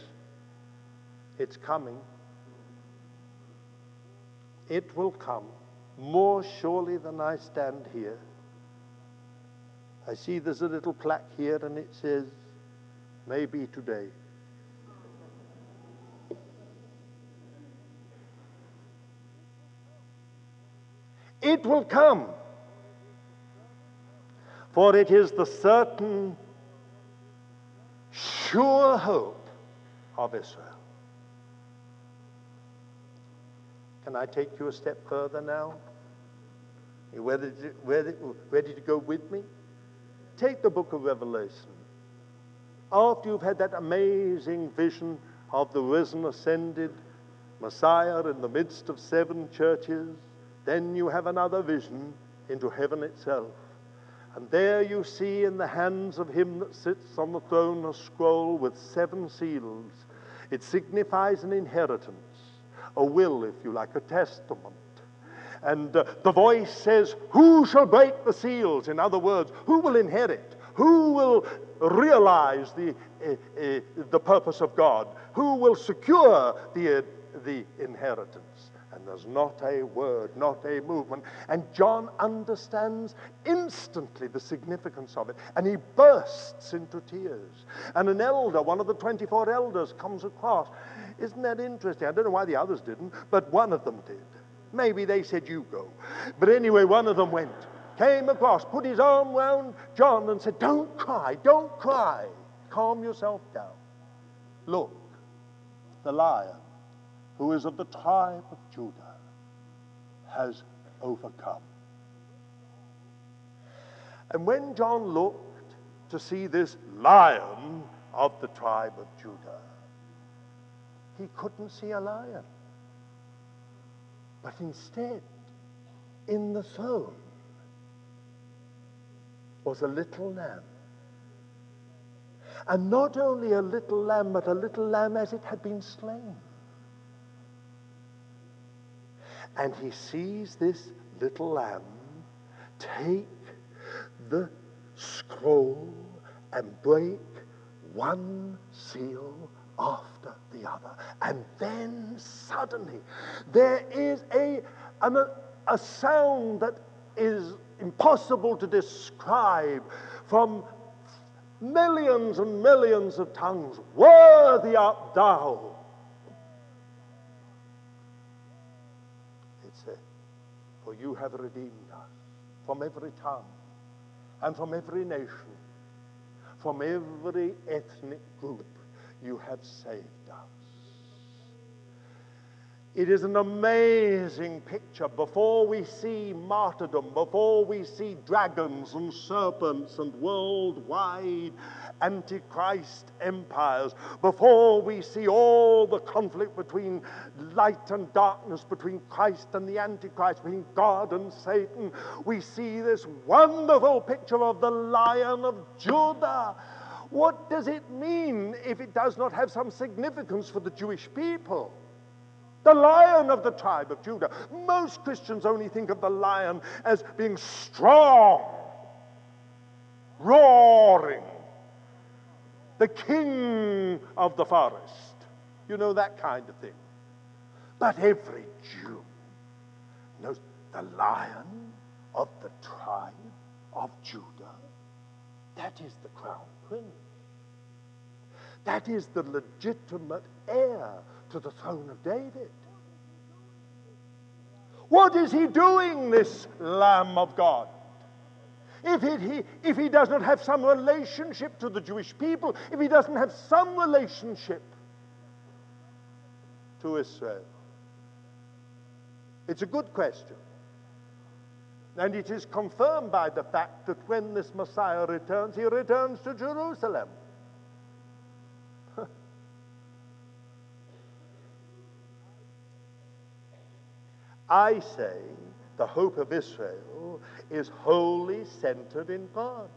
it's coming. It will come more surely than I stand here. I see there's a little plaque here and it says, maybe today. It will come, for it is the certain, sure hope of Israel. Can I take you a step further now? Are you ready to, ready, ready to go with me? Take the book of Revelation. after you've had that amazing vision of the risen, ascended Messiah in the midst of seven churches, then you have another vision into heaven itself. And there you see in the hands of him that sits on the throne a scroll with seven seals. It signifies an inheritance, a will, if you like, a testament. And uh, the voice says, Who shall break the seals? In other words, who will inherit? Who will realize the, uh, uh, the purpose of God? Who will secure the, the inheritance? And there's not a word, not a movement. And John understands instantly the significance of it. And he bursts into tears. And an elder, one of the 24 elders, comes across. Isn't that interesting? I don't know why the others didn't, but one of them did. Maybe they said, You go. But anyway, one of them went, came across, put his arm round John and said, Don't cry, don't cry. Calm yourself down. Look, the lion, who is of the tribe of Judah, has overcome. And when John looked to see this lion of the tribe of Judah, he couldn't see a lion. But instead, in the throne was a little lamb. And not only a little lamb, but a little lamb as it had been slain. And he sees this little lamb take the scroll and break one seal after the other. And then suddenly there is a, a, a sound that is impossible to describe from millions and millions of tongues. Worthy art thou. It said, For you have redeemed us from every tongue and from every nation, from every ethnic group you have saved. It is an amazing picture. Before we see martyrdom, before we see dragons and serpents and worldwide antichrist empires, before we see all the conflict between light and darkness, between Christ and the antichrist, between God and Satan, we see this wonderful picture of the Lion of Judah what does it mean if it does not have some significance for the Jewish people? The lion of the tribe of Judah. Most Christians only think of the lion as being strong, roaring, the king of the forest. You know, that kind of thing. But every Jew knows the lion of the tribe of Judah. That is the crown prince. That is the legitimate heir to the throne of David. What is he doing, this Lamb of God? If, he, if he does not have some relationship to the Jewish people, if he doesn't have some relationship to Israel? It's a good question. And it is confirmed by the fact that when this Messiah returns, he returns to Jerusalem. I say the hope of Israel is wholly centered in God.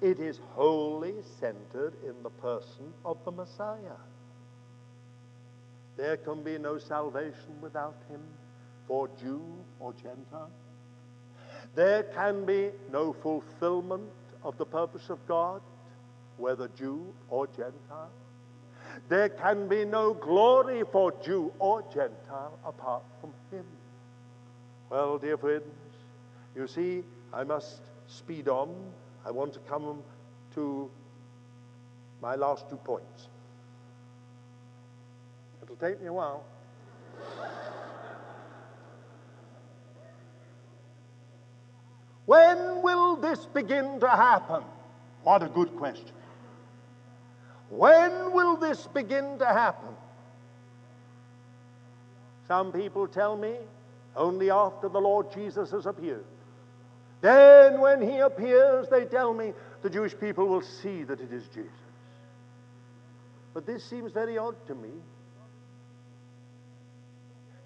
It is wholly centered in the person of the Messiah. There can be no salvation without him for Jew or Gentile. There can be no fulfillment of the purpose of God, whether Jew or Gentile. There can be no glory for Jew or Gentile apart from. Well, dear friends, you see, I must speed on. I want to come to my last two points. It'll take me a while. When will this begin to happen? What a good question. When will this begin to happen? Some people tell me only after the Lord Jesus has appeared. Then, when he appears, they tell me the Jewish people will see that it is Jesus. But this seems very odd to me.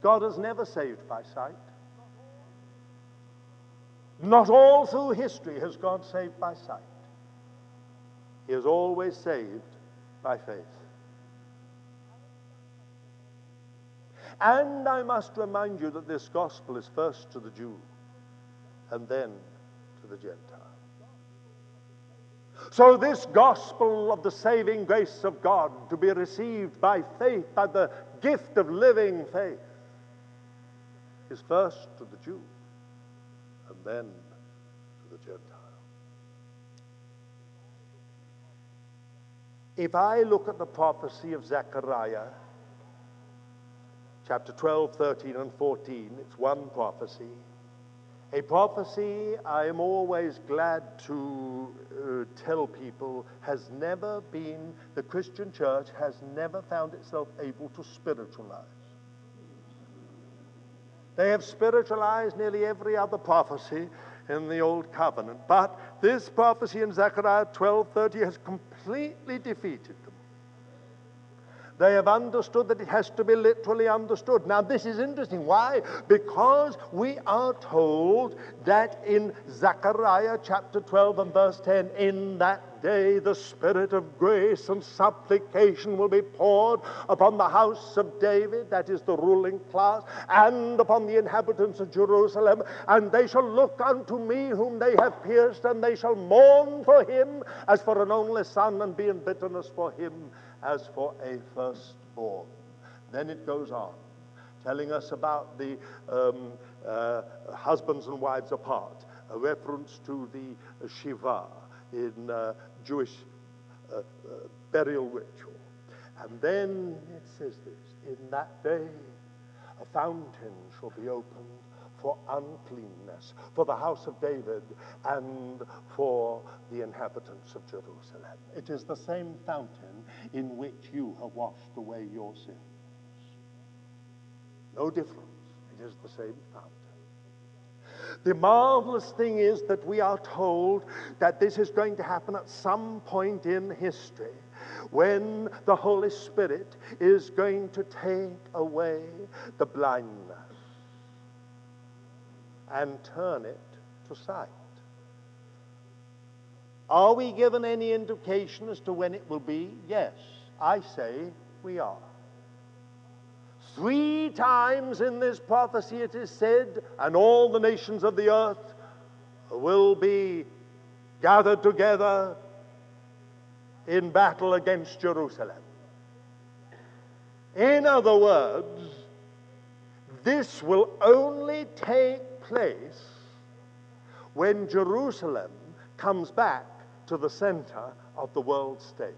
God has never saved by sight. Not all through history has God saved by sight. He has always saved by faith. And I must remind you that this gospel is first to the Jew and then to the Gentile. So, this gospel of the saving grace of God to be received by faith, by the gift of living faith, is first to the Jew and then to the Gentile. If I look at the prophecy of Zechariah, chapter 12, 13, and 14, it's one prophecy. A prophecy, I am always glad to uh, tell people, has never been, the Christian church has never found itself able to spiritualize. They have spiritualized nearly every other prophecy in the Old Covenant. But this prophecy in Zechariah 12:30 has completely defeated them. They have understood that it has to be literally understood. Now, this is interesting. Why? Because we are told that in Zechariah chapter 12 and verse 10, in that day the Spirit of grace and supplication will be poured upon the house of David, that is the ruling class, and upon the inhabitants of Jerusalem, and they shall look unto me whom they have pierced, and they shall mourn for him as for an only son, and be in bitterness for him as for a firstborn. Then it goes on, telling us about the um, uh, husbands and wives apart, a reference to the Shiva in uh, Jewish uh, uh, burial ritual. And then it says this In that day, a fountain shall be opened for uncleanness, for the house of David, and for the inhabitants of Jerusalem. It is the same fountain in which you have washed away your sins. No difference. It is the same fountain. The marvelous thing is that we are told that this is going to happen at some point in history when the Holy Spirit is going to take away the blindness and turn it to sight. Are we given any indication as to when it will be? Yes, I say we are. Three times in this prophecy it is said, and all the nations of the earth will be gathered together in battle against Jerusalem. In other words, this will only take place when Jerusalem comes back to the center of the world stage.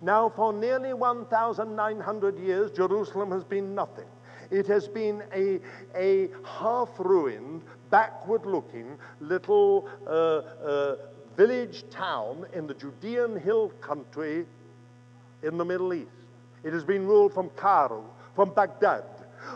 Now, for nearly 1,900 years, Jerusalem has been nothing. It has been a, a half ruined, backward looking little uh, uh, village town in the Judean hill country in the Middle East. It has been ruled from Cairo, from Baghdad,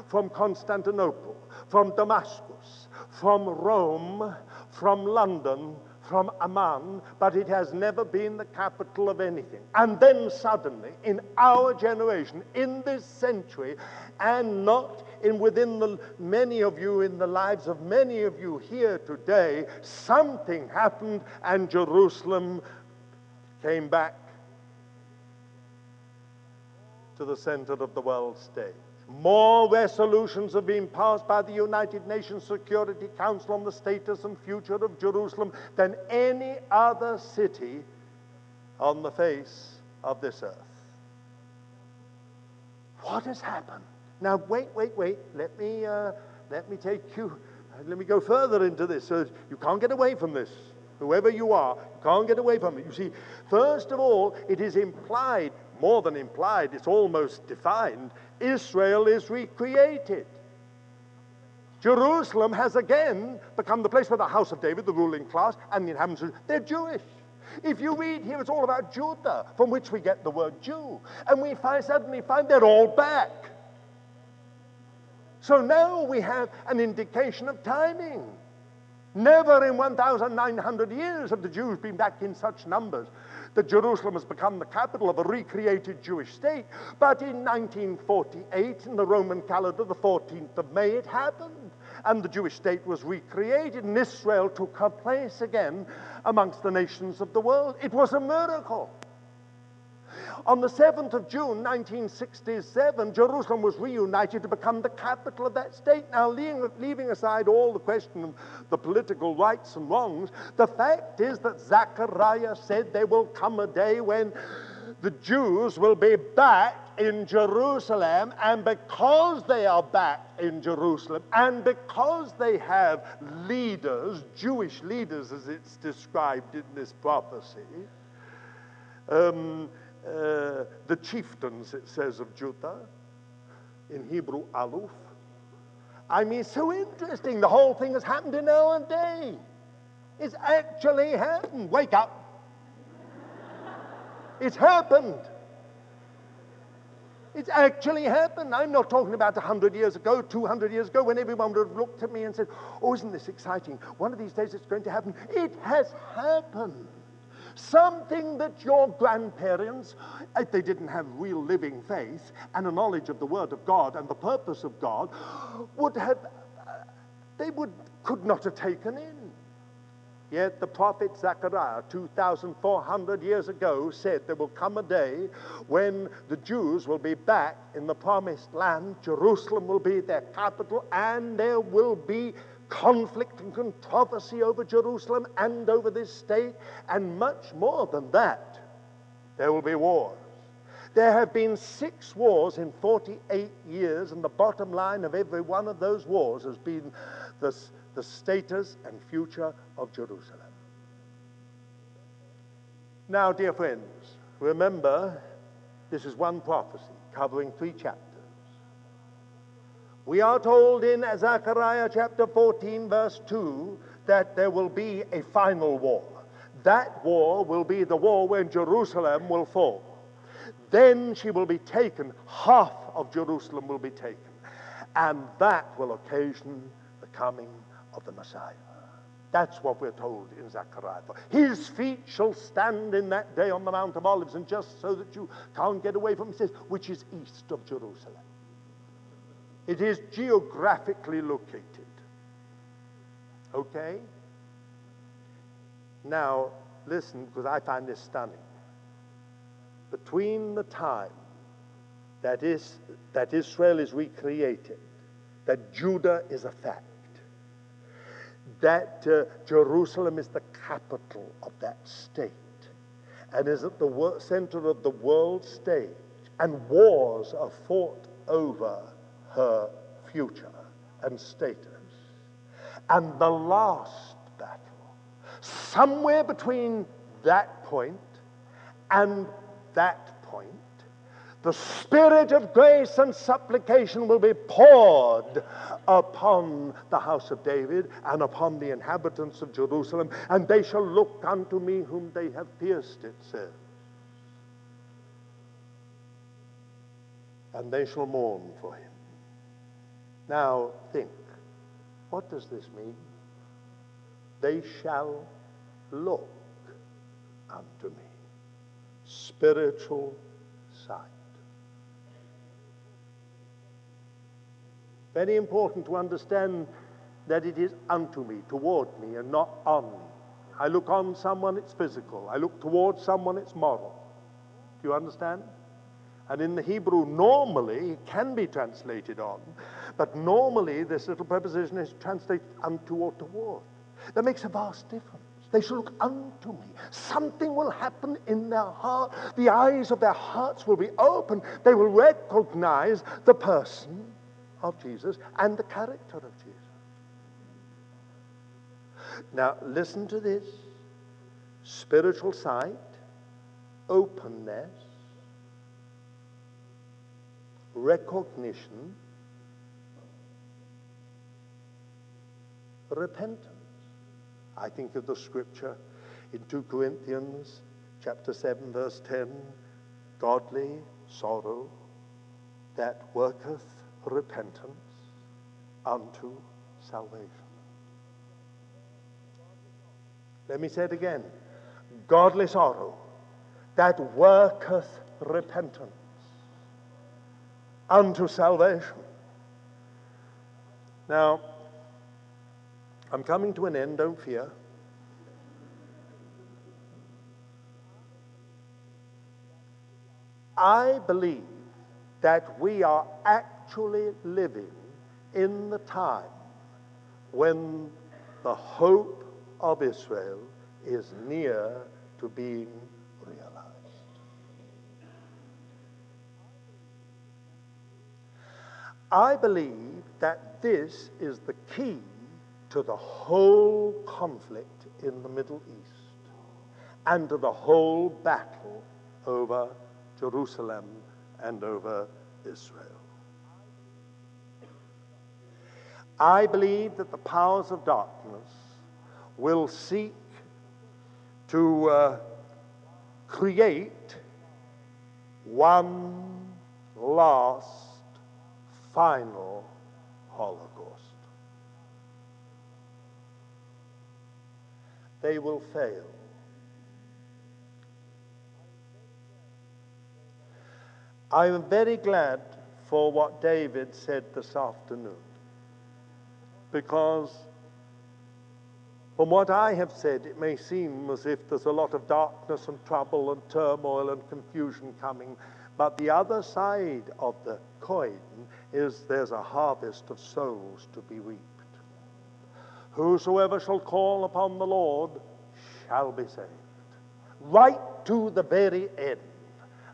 from Constantinople, from Damascus, from Rome, from London, from Amman, but it has never been the capital of anything. And then suddenly, in our generation, in this century, and not in within the many of you, in the lives of many of you here today, something happened and Jerusalem came back to the center of the world stage. More resolutions have been passed by the United Nations Security Council on the status and future of Jerusalem than any other city on the face of this earth. What has happened? Now, wait, wait, wait. Let me, uh, let me take you, let me go further into this. So you can't get away from this. Whoever you are, you can't get away from it. You see, first of all, it is implied, more than implied, it's almost defined Israel is recreated. Jerusalem has again become the place where the house of David, the ruling class, and the inhabitants, they're Jewish. If you read here, it's all about Judah, from which we get the word Jew. And we find, suddenly find they're all back. So now we have an indication of timing. Never in 1,900 years have the Jews been back in such numbers that Jerusalem has become the capital of a recreated Jewish state. But in 1948, in the Roman calendar, the 14th of May, it happened. And the Jewish state was recreated, and Israel took her place again amongst the nations of the world. It was a miracle. On the 7th of June 1967, Jerusalem was reunited to become the capital of that state. Now, leaving, aside all the question of the political rights and wrongs, the fact is that Zechariah said there will come a day when the Jews will be back in Jerusalem, and because they are back in Jerusalem, and because they have leaders, Jewish leaders as it's described in this prophecy, um, uh, the chieftains, it says of Judah, in Hebrew, Aluf. I mean, so interesting. The whole thing has happened in our day. It's actually happened. Wake up. It's happened. It's actually happened. I'm not talking about 100 years ago, 200 years ago, when everyone would have looked at me and said, Oh, isn't this exciting? One of these days it's going to happen. It has happened. Something that your grandparents, if they didn't have real living faith and a knowledge of the Word of God and the purpose of God, would have, uh, they would, could not have taken in. Yet the prophet Zechariah, 2,400 years ago, said there will come a day when the Jews will be back in the promised land, Jerusalem will be their capital, and there will be conflict and controversy over Jerusalem and over this state, and much more than that. There will be wars. There have been six wars in 48 years, and the bottom line of every one of those wars has been the the status and future of Jerusalem. Now, dear friends, remember this is one prophecy covering three chapters. We are told in Zechariah chapter 14, verse 2, that there will be a final war. That war will be the war when Jerusalem will fall. Then she will be taken, half of Jerusalem will be taken. And that will occasion the coming of the Messiah. That's what we're told in Zechariah. His feet shall stand in that day on the Mount of Olives, and just so that you can't get away from it, says, which is east of Jerusalem. It is geographically located. Okay? Now, listen, because I find this stunning. Between the time that, is, that Israel is recreated, that Judah is a fact, that uh, Jerusalem is the capital of that state and is at the center of the world stage, and wars are fought over her future and status. And the last battle, somewhere between that point and that point, the Spirit of grace and supplication will be poured upon the house of David and upon the inhabitants of Jerusalem, and they shall look unto me whom they have pierced, it says. And they shall mourn for him. Now, think what does this mean? They shall look unto me. Spiritual sight. Very important to understand that it is unto me, toward me, and not on me. I look on someone, it's physical. I look towards someone, it's moral. Do you understand? And in the Hebrew, normally, it can be translated on, but normally this little preposition is translated unto or toward. That makes a vast difference. They shall look unto me. Something will happen in their heart. The eyes of their hearts will be open. They will recognize the person of Jesus and the character of Jesus. Now, listen to this spiritual sight, openness, recognition, repentance. I think of the scripture in 2 Corinthians chapter 7 verse 10 godly sorrow that worketh repentance unto salvation. Let me say it again godly sorrow that worketh repentance unto salvation. Now, I'm coming to an end, don't fear. I believe that we are actually living in the time when the hope of Israel is near to being realized. I believe that this is the key to the whole conflict in the Middle East and to the whole battle over Jerusalem and over Israel. I believe that the powers of darkness will seek to uh, create one last, final Holocaust. They will fail. I am very glad for what David said this afternoon because from what I have said, it may seem as if there's a lot of darkness and trouble and turmoil and confusion coming. But the other side of the coin is there's a harvest of souls to be reaped. Whosoever shall call upon the Lord shall be saved. Right to the very end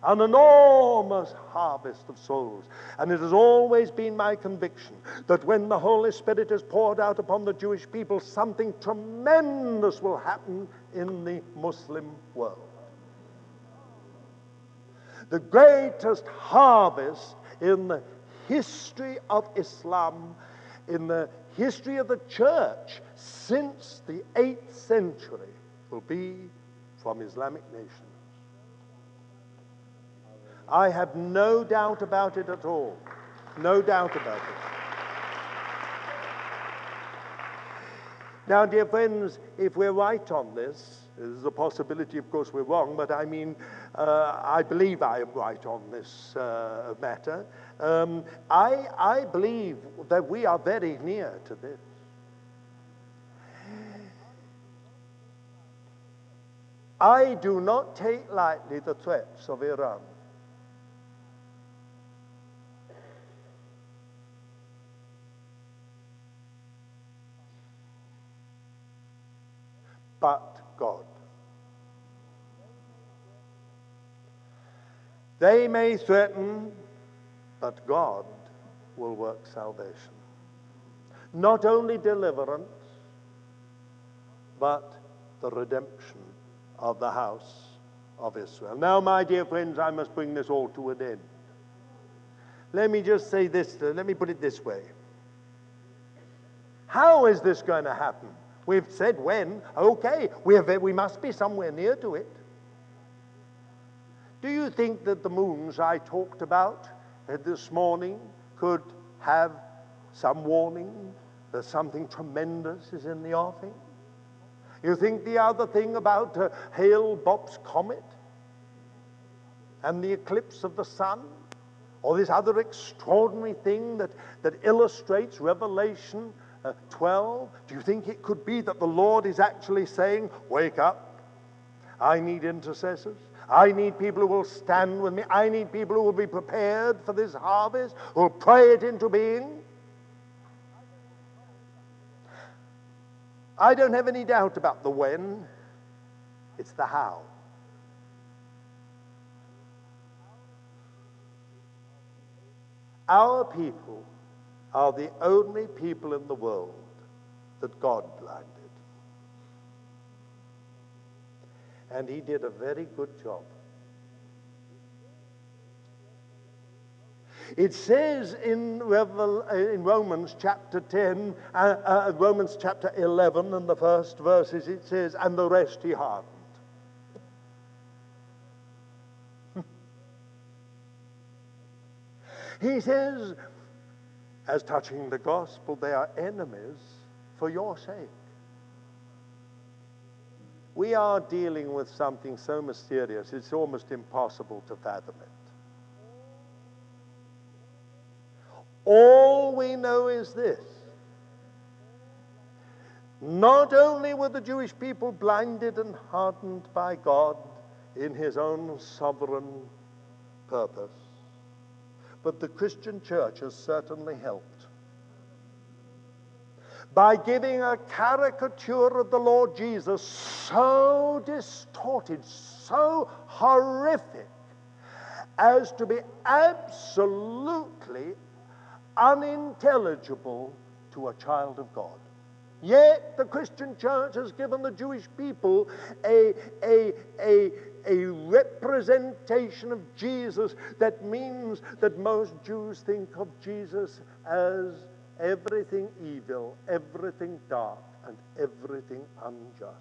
an enormous harvest of souls. And it has always been my conviction that when the Holy Spirit is poured out upon the Jewish people, something tremendous will happen in the Muslim world. The greatest harvest in the history of Islam, in the history of the church since the 8th century, will be from Islamic nations. I have no doubt about it at all. No doubt about it. Now, dear friends, if we're right on this, there's a possibility, of course, we're wrong, but I mean, uh, I believe I am right on this uh, matter. Um, I, I believe that we are very near to this. I do not take lightly the threats of Iran. but God. They may threaten, but God will work salvation. Not only deliverance, but the redemption of the house of Israel. Now, my dear friends, I must bring this all to an end. Let me just say this, let me put it this way. How is this going to happen? We've said when. Okay, we, have, we must be somewhere near to it. Do you think that the moons I talked about this morning could have some warning that something tremendous is in the offing? You think the other thing about uh, Hale Bopp's comet and the eclipse of the sun, or this other extraordinary thing that, that illustrates Revelation uh, 12? Do you think it could be that the Lord is actually saying, Wake up? I need intercessors. I need people who will stand with me. I need people who will be prepared for this harvest, who will pray it into being. I don't have any doubt about the when, it's the how. Our people are the only people in the world that God blinded. And he did a very good job. It says in, Revel, uh, in Romans chapter 10, uh, uh, Romans chapter 11, and the first verses, it says, And the rest he hardened. he says, as touching the gospel, they are enemies for your sake. We are dealing with something so mysterious, it's almost impossible to fathom it. All we know is this. Not only were the Jewish people blinded and hardened by God in his own sovereign purpose, but the Christian church has certainly helped by giving a caricature of the Lord Jesus so distorted, so horrific, as to be absolutely unintelligible to a child of God. Yet the Christian church has given the Jewish people a, a, a, a representation of Jesus that means that most Jews think of Jesus as everything evil, everything dark, and everything unjust.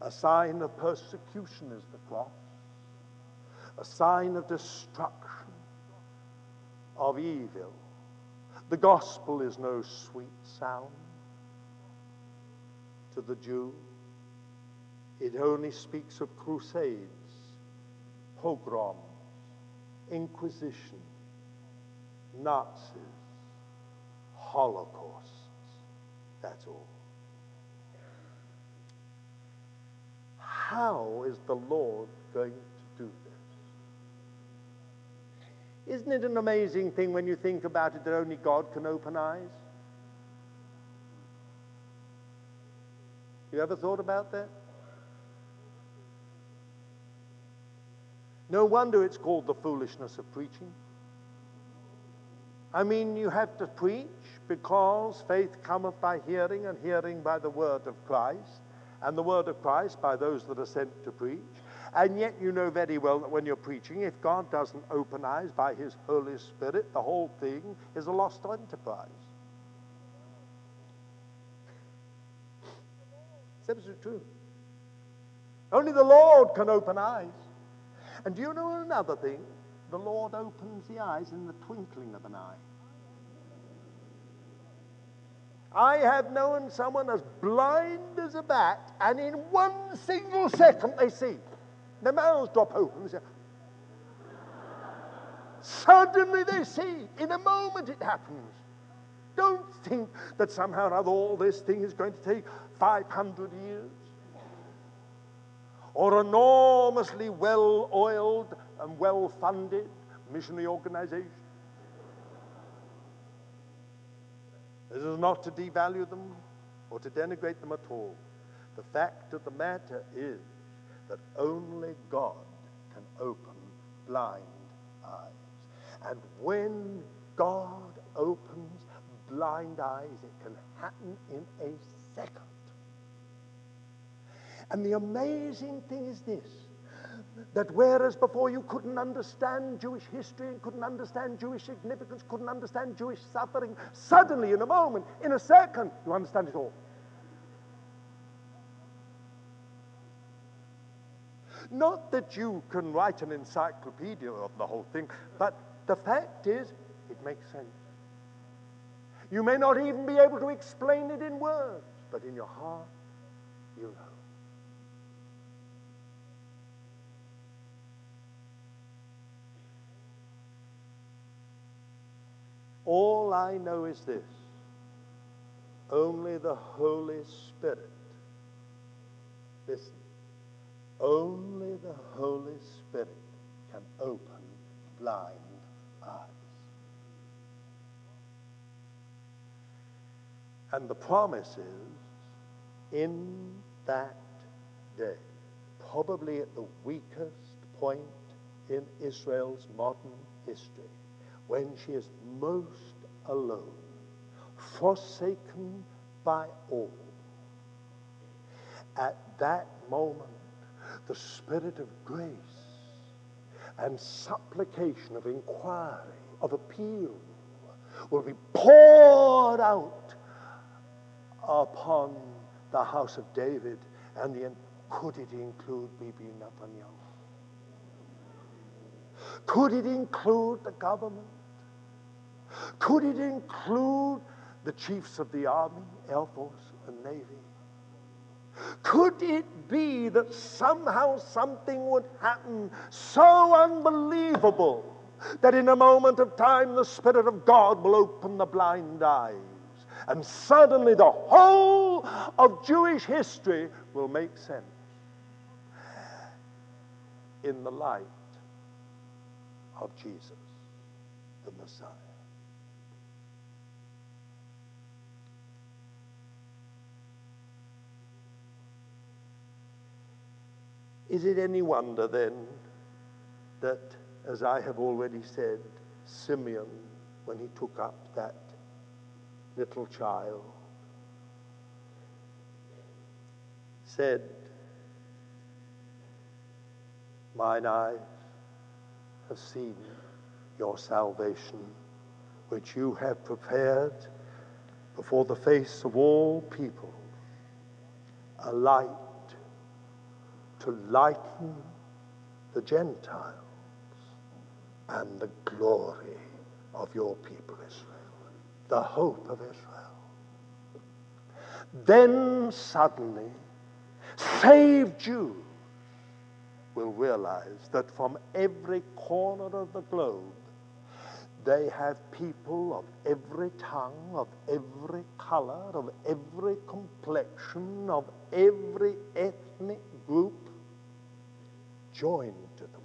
A sign of persecution is the cross, a sign of destruction, of evil. The gospel is no sweet sound to the Jew. It only speaks of crusades, pogroms, inquisition, Nazis, Holocausts. That's all. How is the Lord going to do this? Isn't it an amazing thing when you think about it that only God can open eyes? You ever thought about that? No wonder it's called the foolishness of preaching. I mean, you have to preach because faith cometh by hearing, and hearing by the word of Christ, and the word of Christ by those that are sent to preach. And yet, you know very well that when you're preaching, if God doesn't open eyes by His Holy Spirit, the whole thing is a lost enterprise. It's absolutely true. Only the Lord can open eyes. And do you know another thing? The Lord opens the eyes in the twinkling of an eye. I have known someone as blind as a bat, and in one single second they see. Their mouths drop open. Say, Suddenly they see. In a moment it happens. Don't think that somehow or other all this thing is going to take 500 years or enormously well oiled and well funded missionary organization. This is not to devalue them or to denigrate them at all. The fact of the matter is that only God can open blind eyes. And when God opens blind eyes, it can happen in a second. And the amazing thing is this that whereas before you couldn't understand Jewish history and couldn't understand Jewish significance, couldn't understand Jewish suffering, suddenly, in a moment, in a second, you understand it all. Not that you can write an encyclopedia of the whole thing, but the fact is, it makes sense. You may not even be able to explain it in words, but in your heart, you know. All I know is this. Only the Holy Spirit, listen, only the Holy Spirit can open blind eyes. And the promise is in that day, probably at the weakest point in Israel's modern history, when she is most alone, forsaken by all. At that moment, the spirit of grace and supplication, of inquiry, of appeal will be poured out upon the house of David and the could it include Bibi Netanyahu? Could it include the government? Could it include the chiefs of the Army, Air Force, and Navy? Could it be that somehow something would happen so unbelievable that in a moment of time the Spirit of God will open the blind eyes? And suddenly the whole of Jewish history will make sense in the light of Jesus, the Messiah. Is it any wonder then that, as I have already said, Simeon, when he took up that little child, said, Mine eyes have seen your salvation, which you have prepared before the face of all people, a light to lighten the Gentiles and the glory of your people Israel, the hope of Israel. Then suddenly, saved Jews will realize that from every corner of the globe, they have people of every tongue, of every color, of every complexion, of every ethnic group joined to them.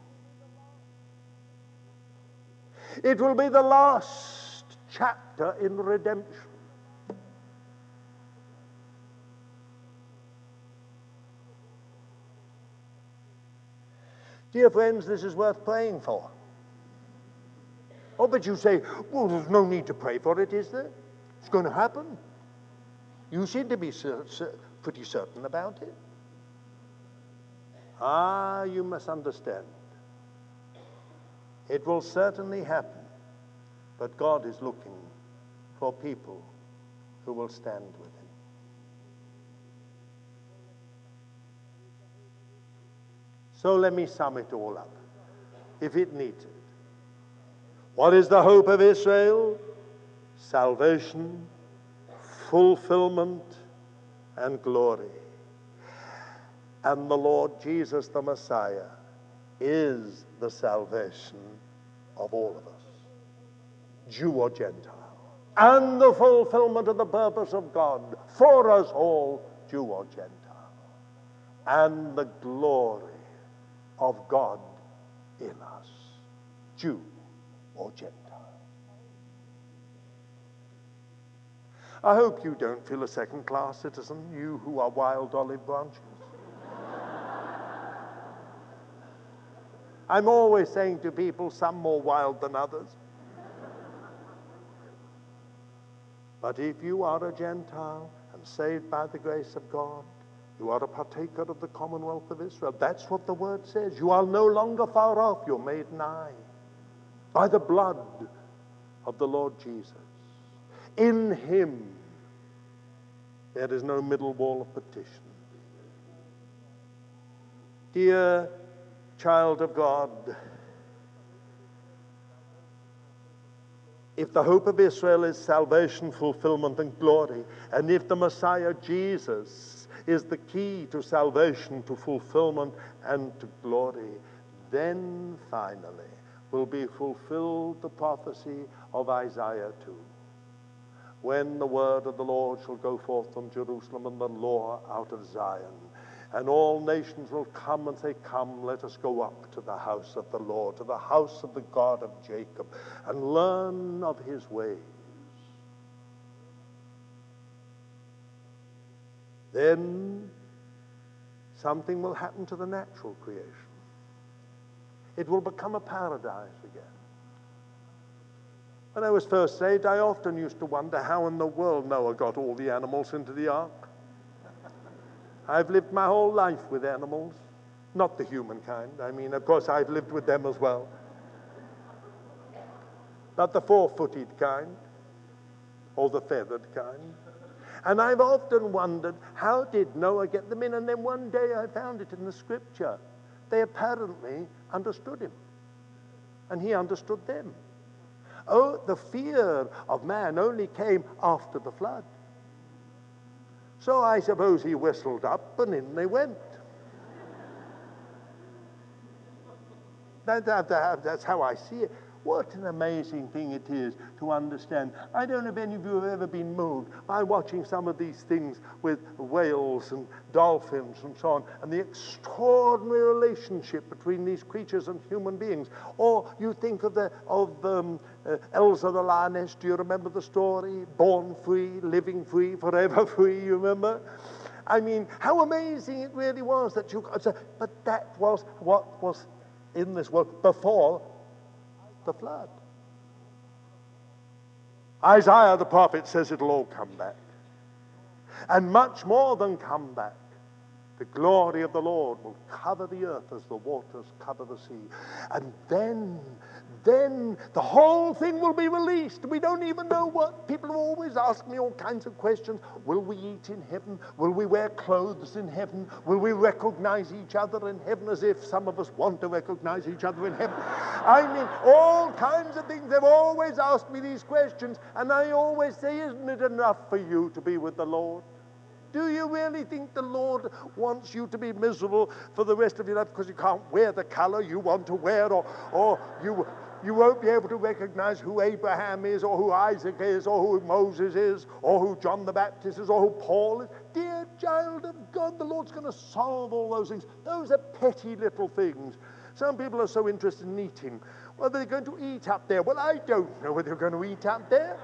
It will be the last chapter in redemption. Dear friends, this is worth praying for. Oh, but you say, well, there's no need to pray for it, is there? It's going to happen. You seem to be pretty certain about it. Ah, you must understand. It will certainly happen, but God is looking for people who will stand with Him. So let me sum it all up, if it needs it. What is the hope of Israel? Salvation, fulfillment, and glory and the Lord Jesus, the Messiah, is the salvation of all of us, Jew or Gentile, and the fulfillment of the purpose of God for us all, Jew or Gentile, and the glory of God in us, Jew or Gentile. I hope you don't feel a second class citizen, you who are wild olive branches. I'm always saying to people, some more wild than others. But if you are a Gentile and saved by the grace of God, you are a partaker of the commonwealth of Israel. That's what the word says. You are no longer far off, you're made nigh by the blood of the Lord Jesus. In him there is no middle wall of petition. Dear child of God, if the hope of Israel is salvation, fulfillment, and glory, and if the Messiah Jesus is the key to salvation, to fulfillment, and to glory, then finally will be fulfilled the prophecy of Isaiah 2. When the word of the Lord shall go forth from Jerusalem and the law out of Zion and all nations will come and say, Come, let us go up to the house of the Lord, to the house of the God of Jacob, and learn of his ways. Then something will happen to the natural creation. It will become a paradise again. When I was first saved, I often used to wonder how in the world Noah got all the animals into the ark. I've lived my whole life with animals, not the human kind. I mean, of course, I've lived with them as well. Not the four footed kind or the feathered kind. And I've often wondered, how did Noah get them in? And then one day I found it in the scripture. They apparently understood him, and he understood them. Oh, the fear of man only came after the flood. So I suppose he whistled up and in they went. That, that, that, that's how I see it. What an amazing thing it is to understand. I don't know if any of you have ever been moved by watching some of these things with whales and dolphins and so on, and the extraordinary relationship between these creatures and human beings. Or you think of, the, of um, uh, Elsa the lioness. Do you remember the story? Born free, living free, forever free, you remember? I mean, how amazing it really was that you. But that was what was in this world before the flood. Isaiah the prophet says it'll all come back. And much more than come back. The glory of the Lord will cover the earth as the waters cover the sea. And then then the whole thing will be released. We don't even know what. People always ask me all kinds of questions. Will we eat in heaven? Will we wear clothes in heaven? Will we recognize each other in heaven as if some of us want to recognize each other in heaven? I mean, all kinds of things. They've always asked me these questions, and I always say, Isn't it enough for you to be with the Lord? Do you really think the Lord wants you to be miserable for the rest of your life because you can't wear the color you want to wear, or, or you you won't be able to recognize who Abraham is, or who Isaac is, or who Moses is, or who John the Baptist is, or who Paul is. Dear child of God, the Lord's going to solve all those things. Those are petty little things. Some people are so interested in eating. Well, they're going to eat up there. Well, I don't know whether they're going to eat up there.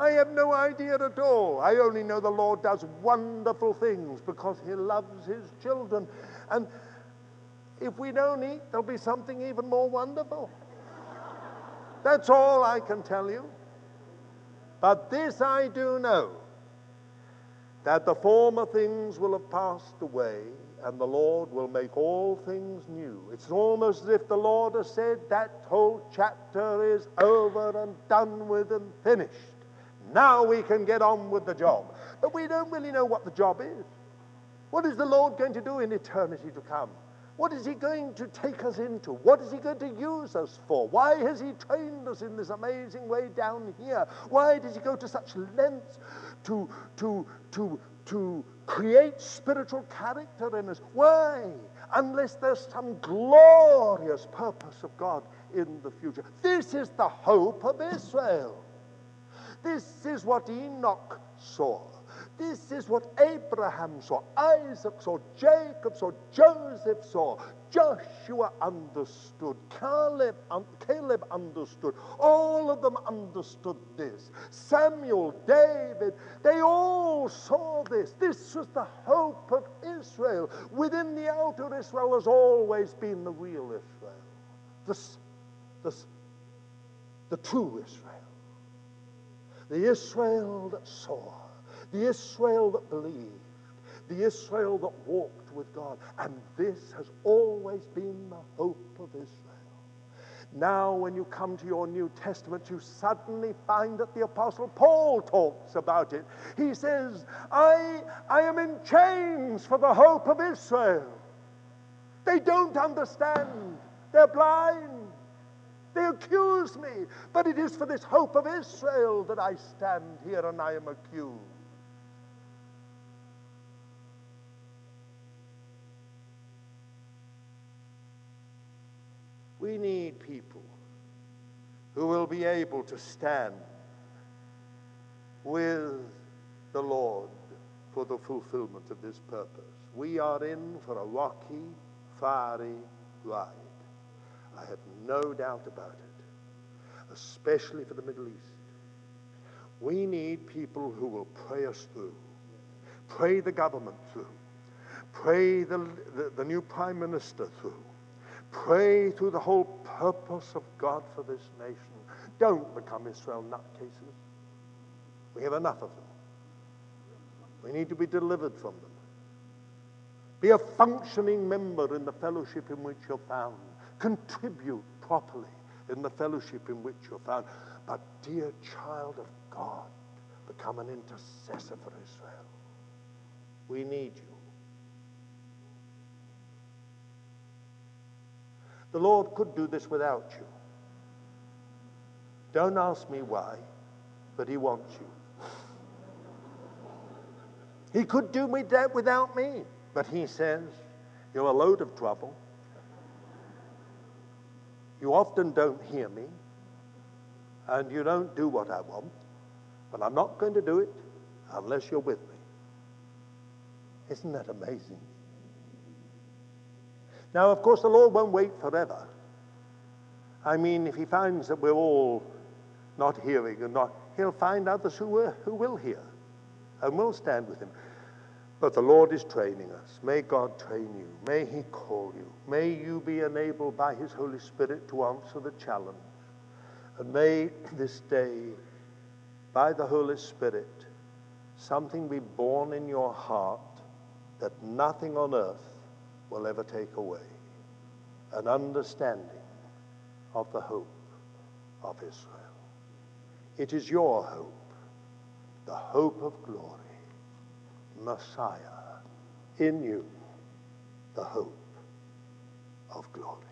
I have no idea at all. I only know the Lord does wonderful things because He loves His children. And if we don't eat, there'll be something even more wonderful. That's all I can tell you. But this I do know that the former things will have passed away and the Lord will make all things new. It's almost as if the Lord has said that whole chapter is over and done with and finished. Now we can get on with the job. But we don't really know what the job is. What is the Lord going to do in eternity to come? What is he going to take us into? What is he going to use us for? Why has he trained us in this amazing way down here? Why does he go to such lengths to, to, to, to create spiritual character in us? Why? Unless there's some glorious purpose of God in the future. This is the hope of Israel. This is what Enoch saw. This is what Abraham saw, Isaac saw, Jacob saw, Joseph saw, Joshua understood, Caleb, Caleb understood, all of them understood this. Samuel, David, they all saw this. This was the hope of Israel. Within the outer Israel has always been the real Israel, this, this, the true Israel, the Israel that saw the Israel that believed, the Israel that walked with God. And this has always been the hope of Israel. Now, when you come to your New Testament, you suddenly find that the Apostle Paul talks about it. He says, I, I am in chains for the hope of Israel. They don't understand, they're blind. They accuse me, but it is for this hope of Israel that I stand here and I am accused. We need people who will be able to stand with the Lord for the fulfillment of this purpose. We are in for a rocky, fiery ride. No doubt about it, especially for the Middle East. We need people who will pray us through, pray the government through, pray the, the, the new prime minister through Pray through the whole purpose of God for this nation. Don't become Israel nutcases. We have enough of them. We need to be delivered from them. Be a functioning member in the fellowship in which you're found. Contribute properly in the fellowship in which you're found. But, dear child of God, become an intercessor for Israel. We need you. The Lord could do this without you. Don't ask me why, but He wants you. He could do me that without me. But he says, You're a load of trouble. You often don't hear me, and you don't do what I want, but I'm not going to do it unless you're with me. Isn't that amazing? Now, of course, the Lord won't wait forever. I mean, if He finds that we're all not hearing and not, He'll find others who, who will hear and will stand with Him. But the Lord is training us. May God train you. May He call you. May you be enabled by His Holy Spirit to answer the challenge. And may this day, by the Holy Spirit, something be born in your heart that nothing on earth will ever take away an understanding of the hope of Israel. It is your hope, the hope of glory. Messiah in you, the hope of glory.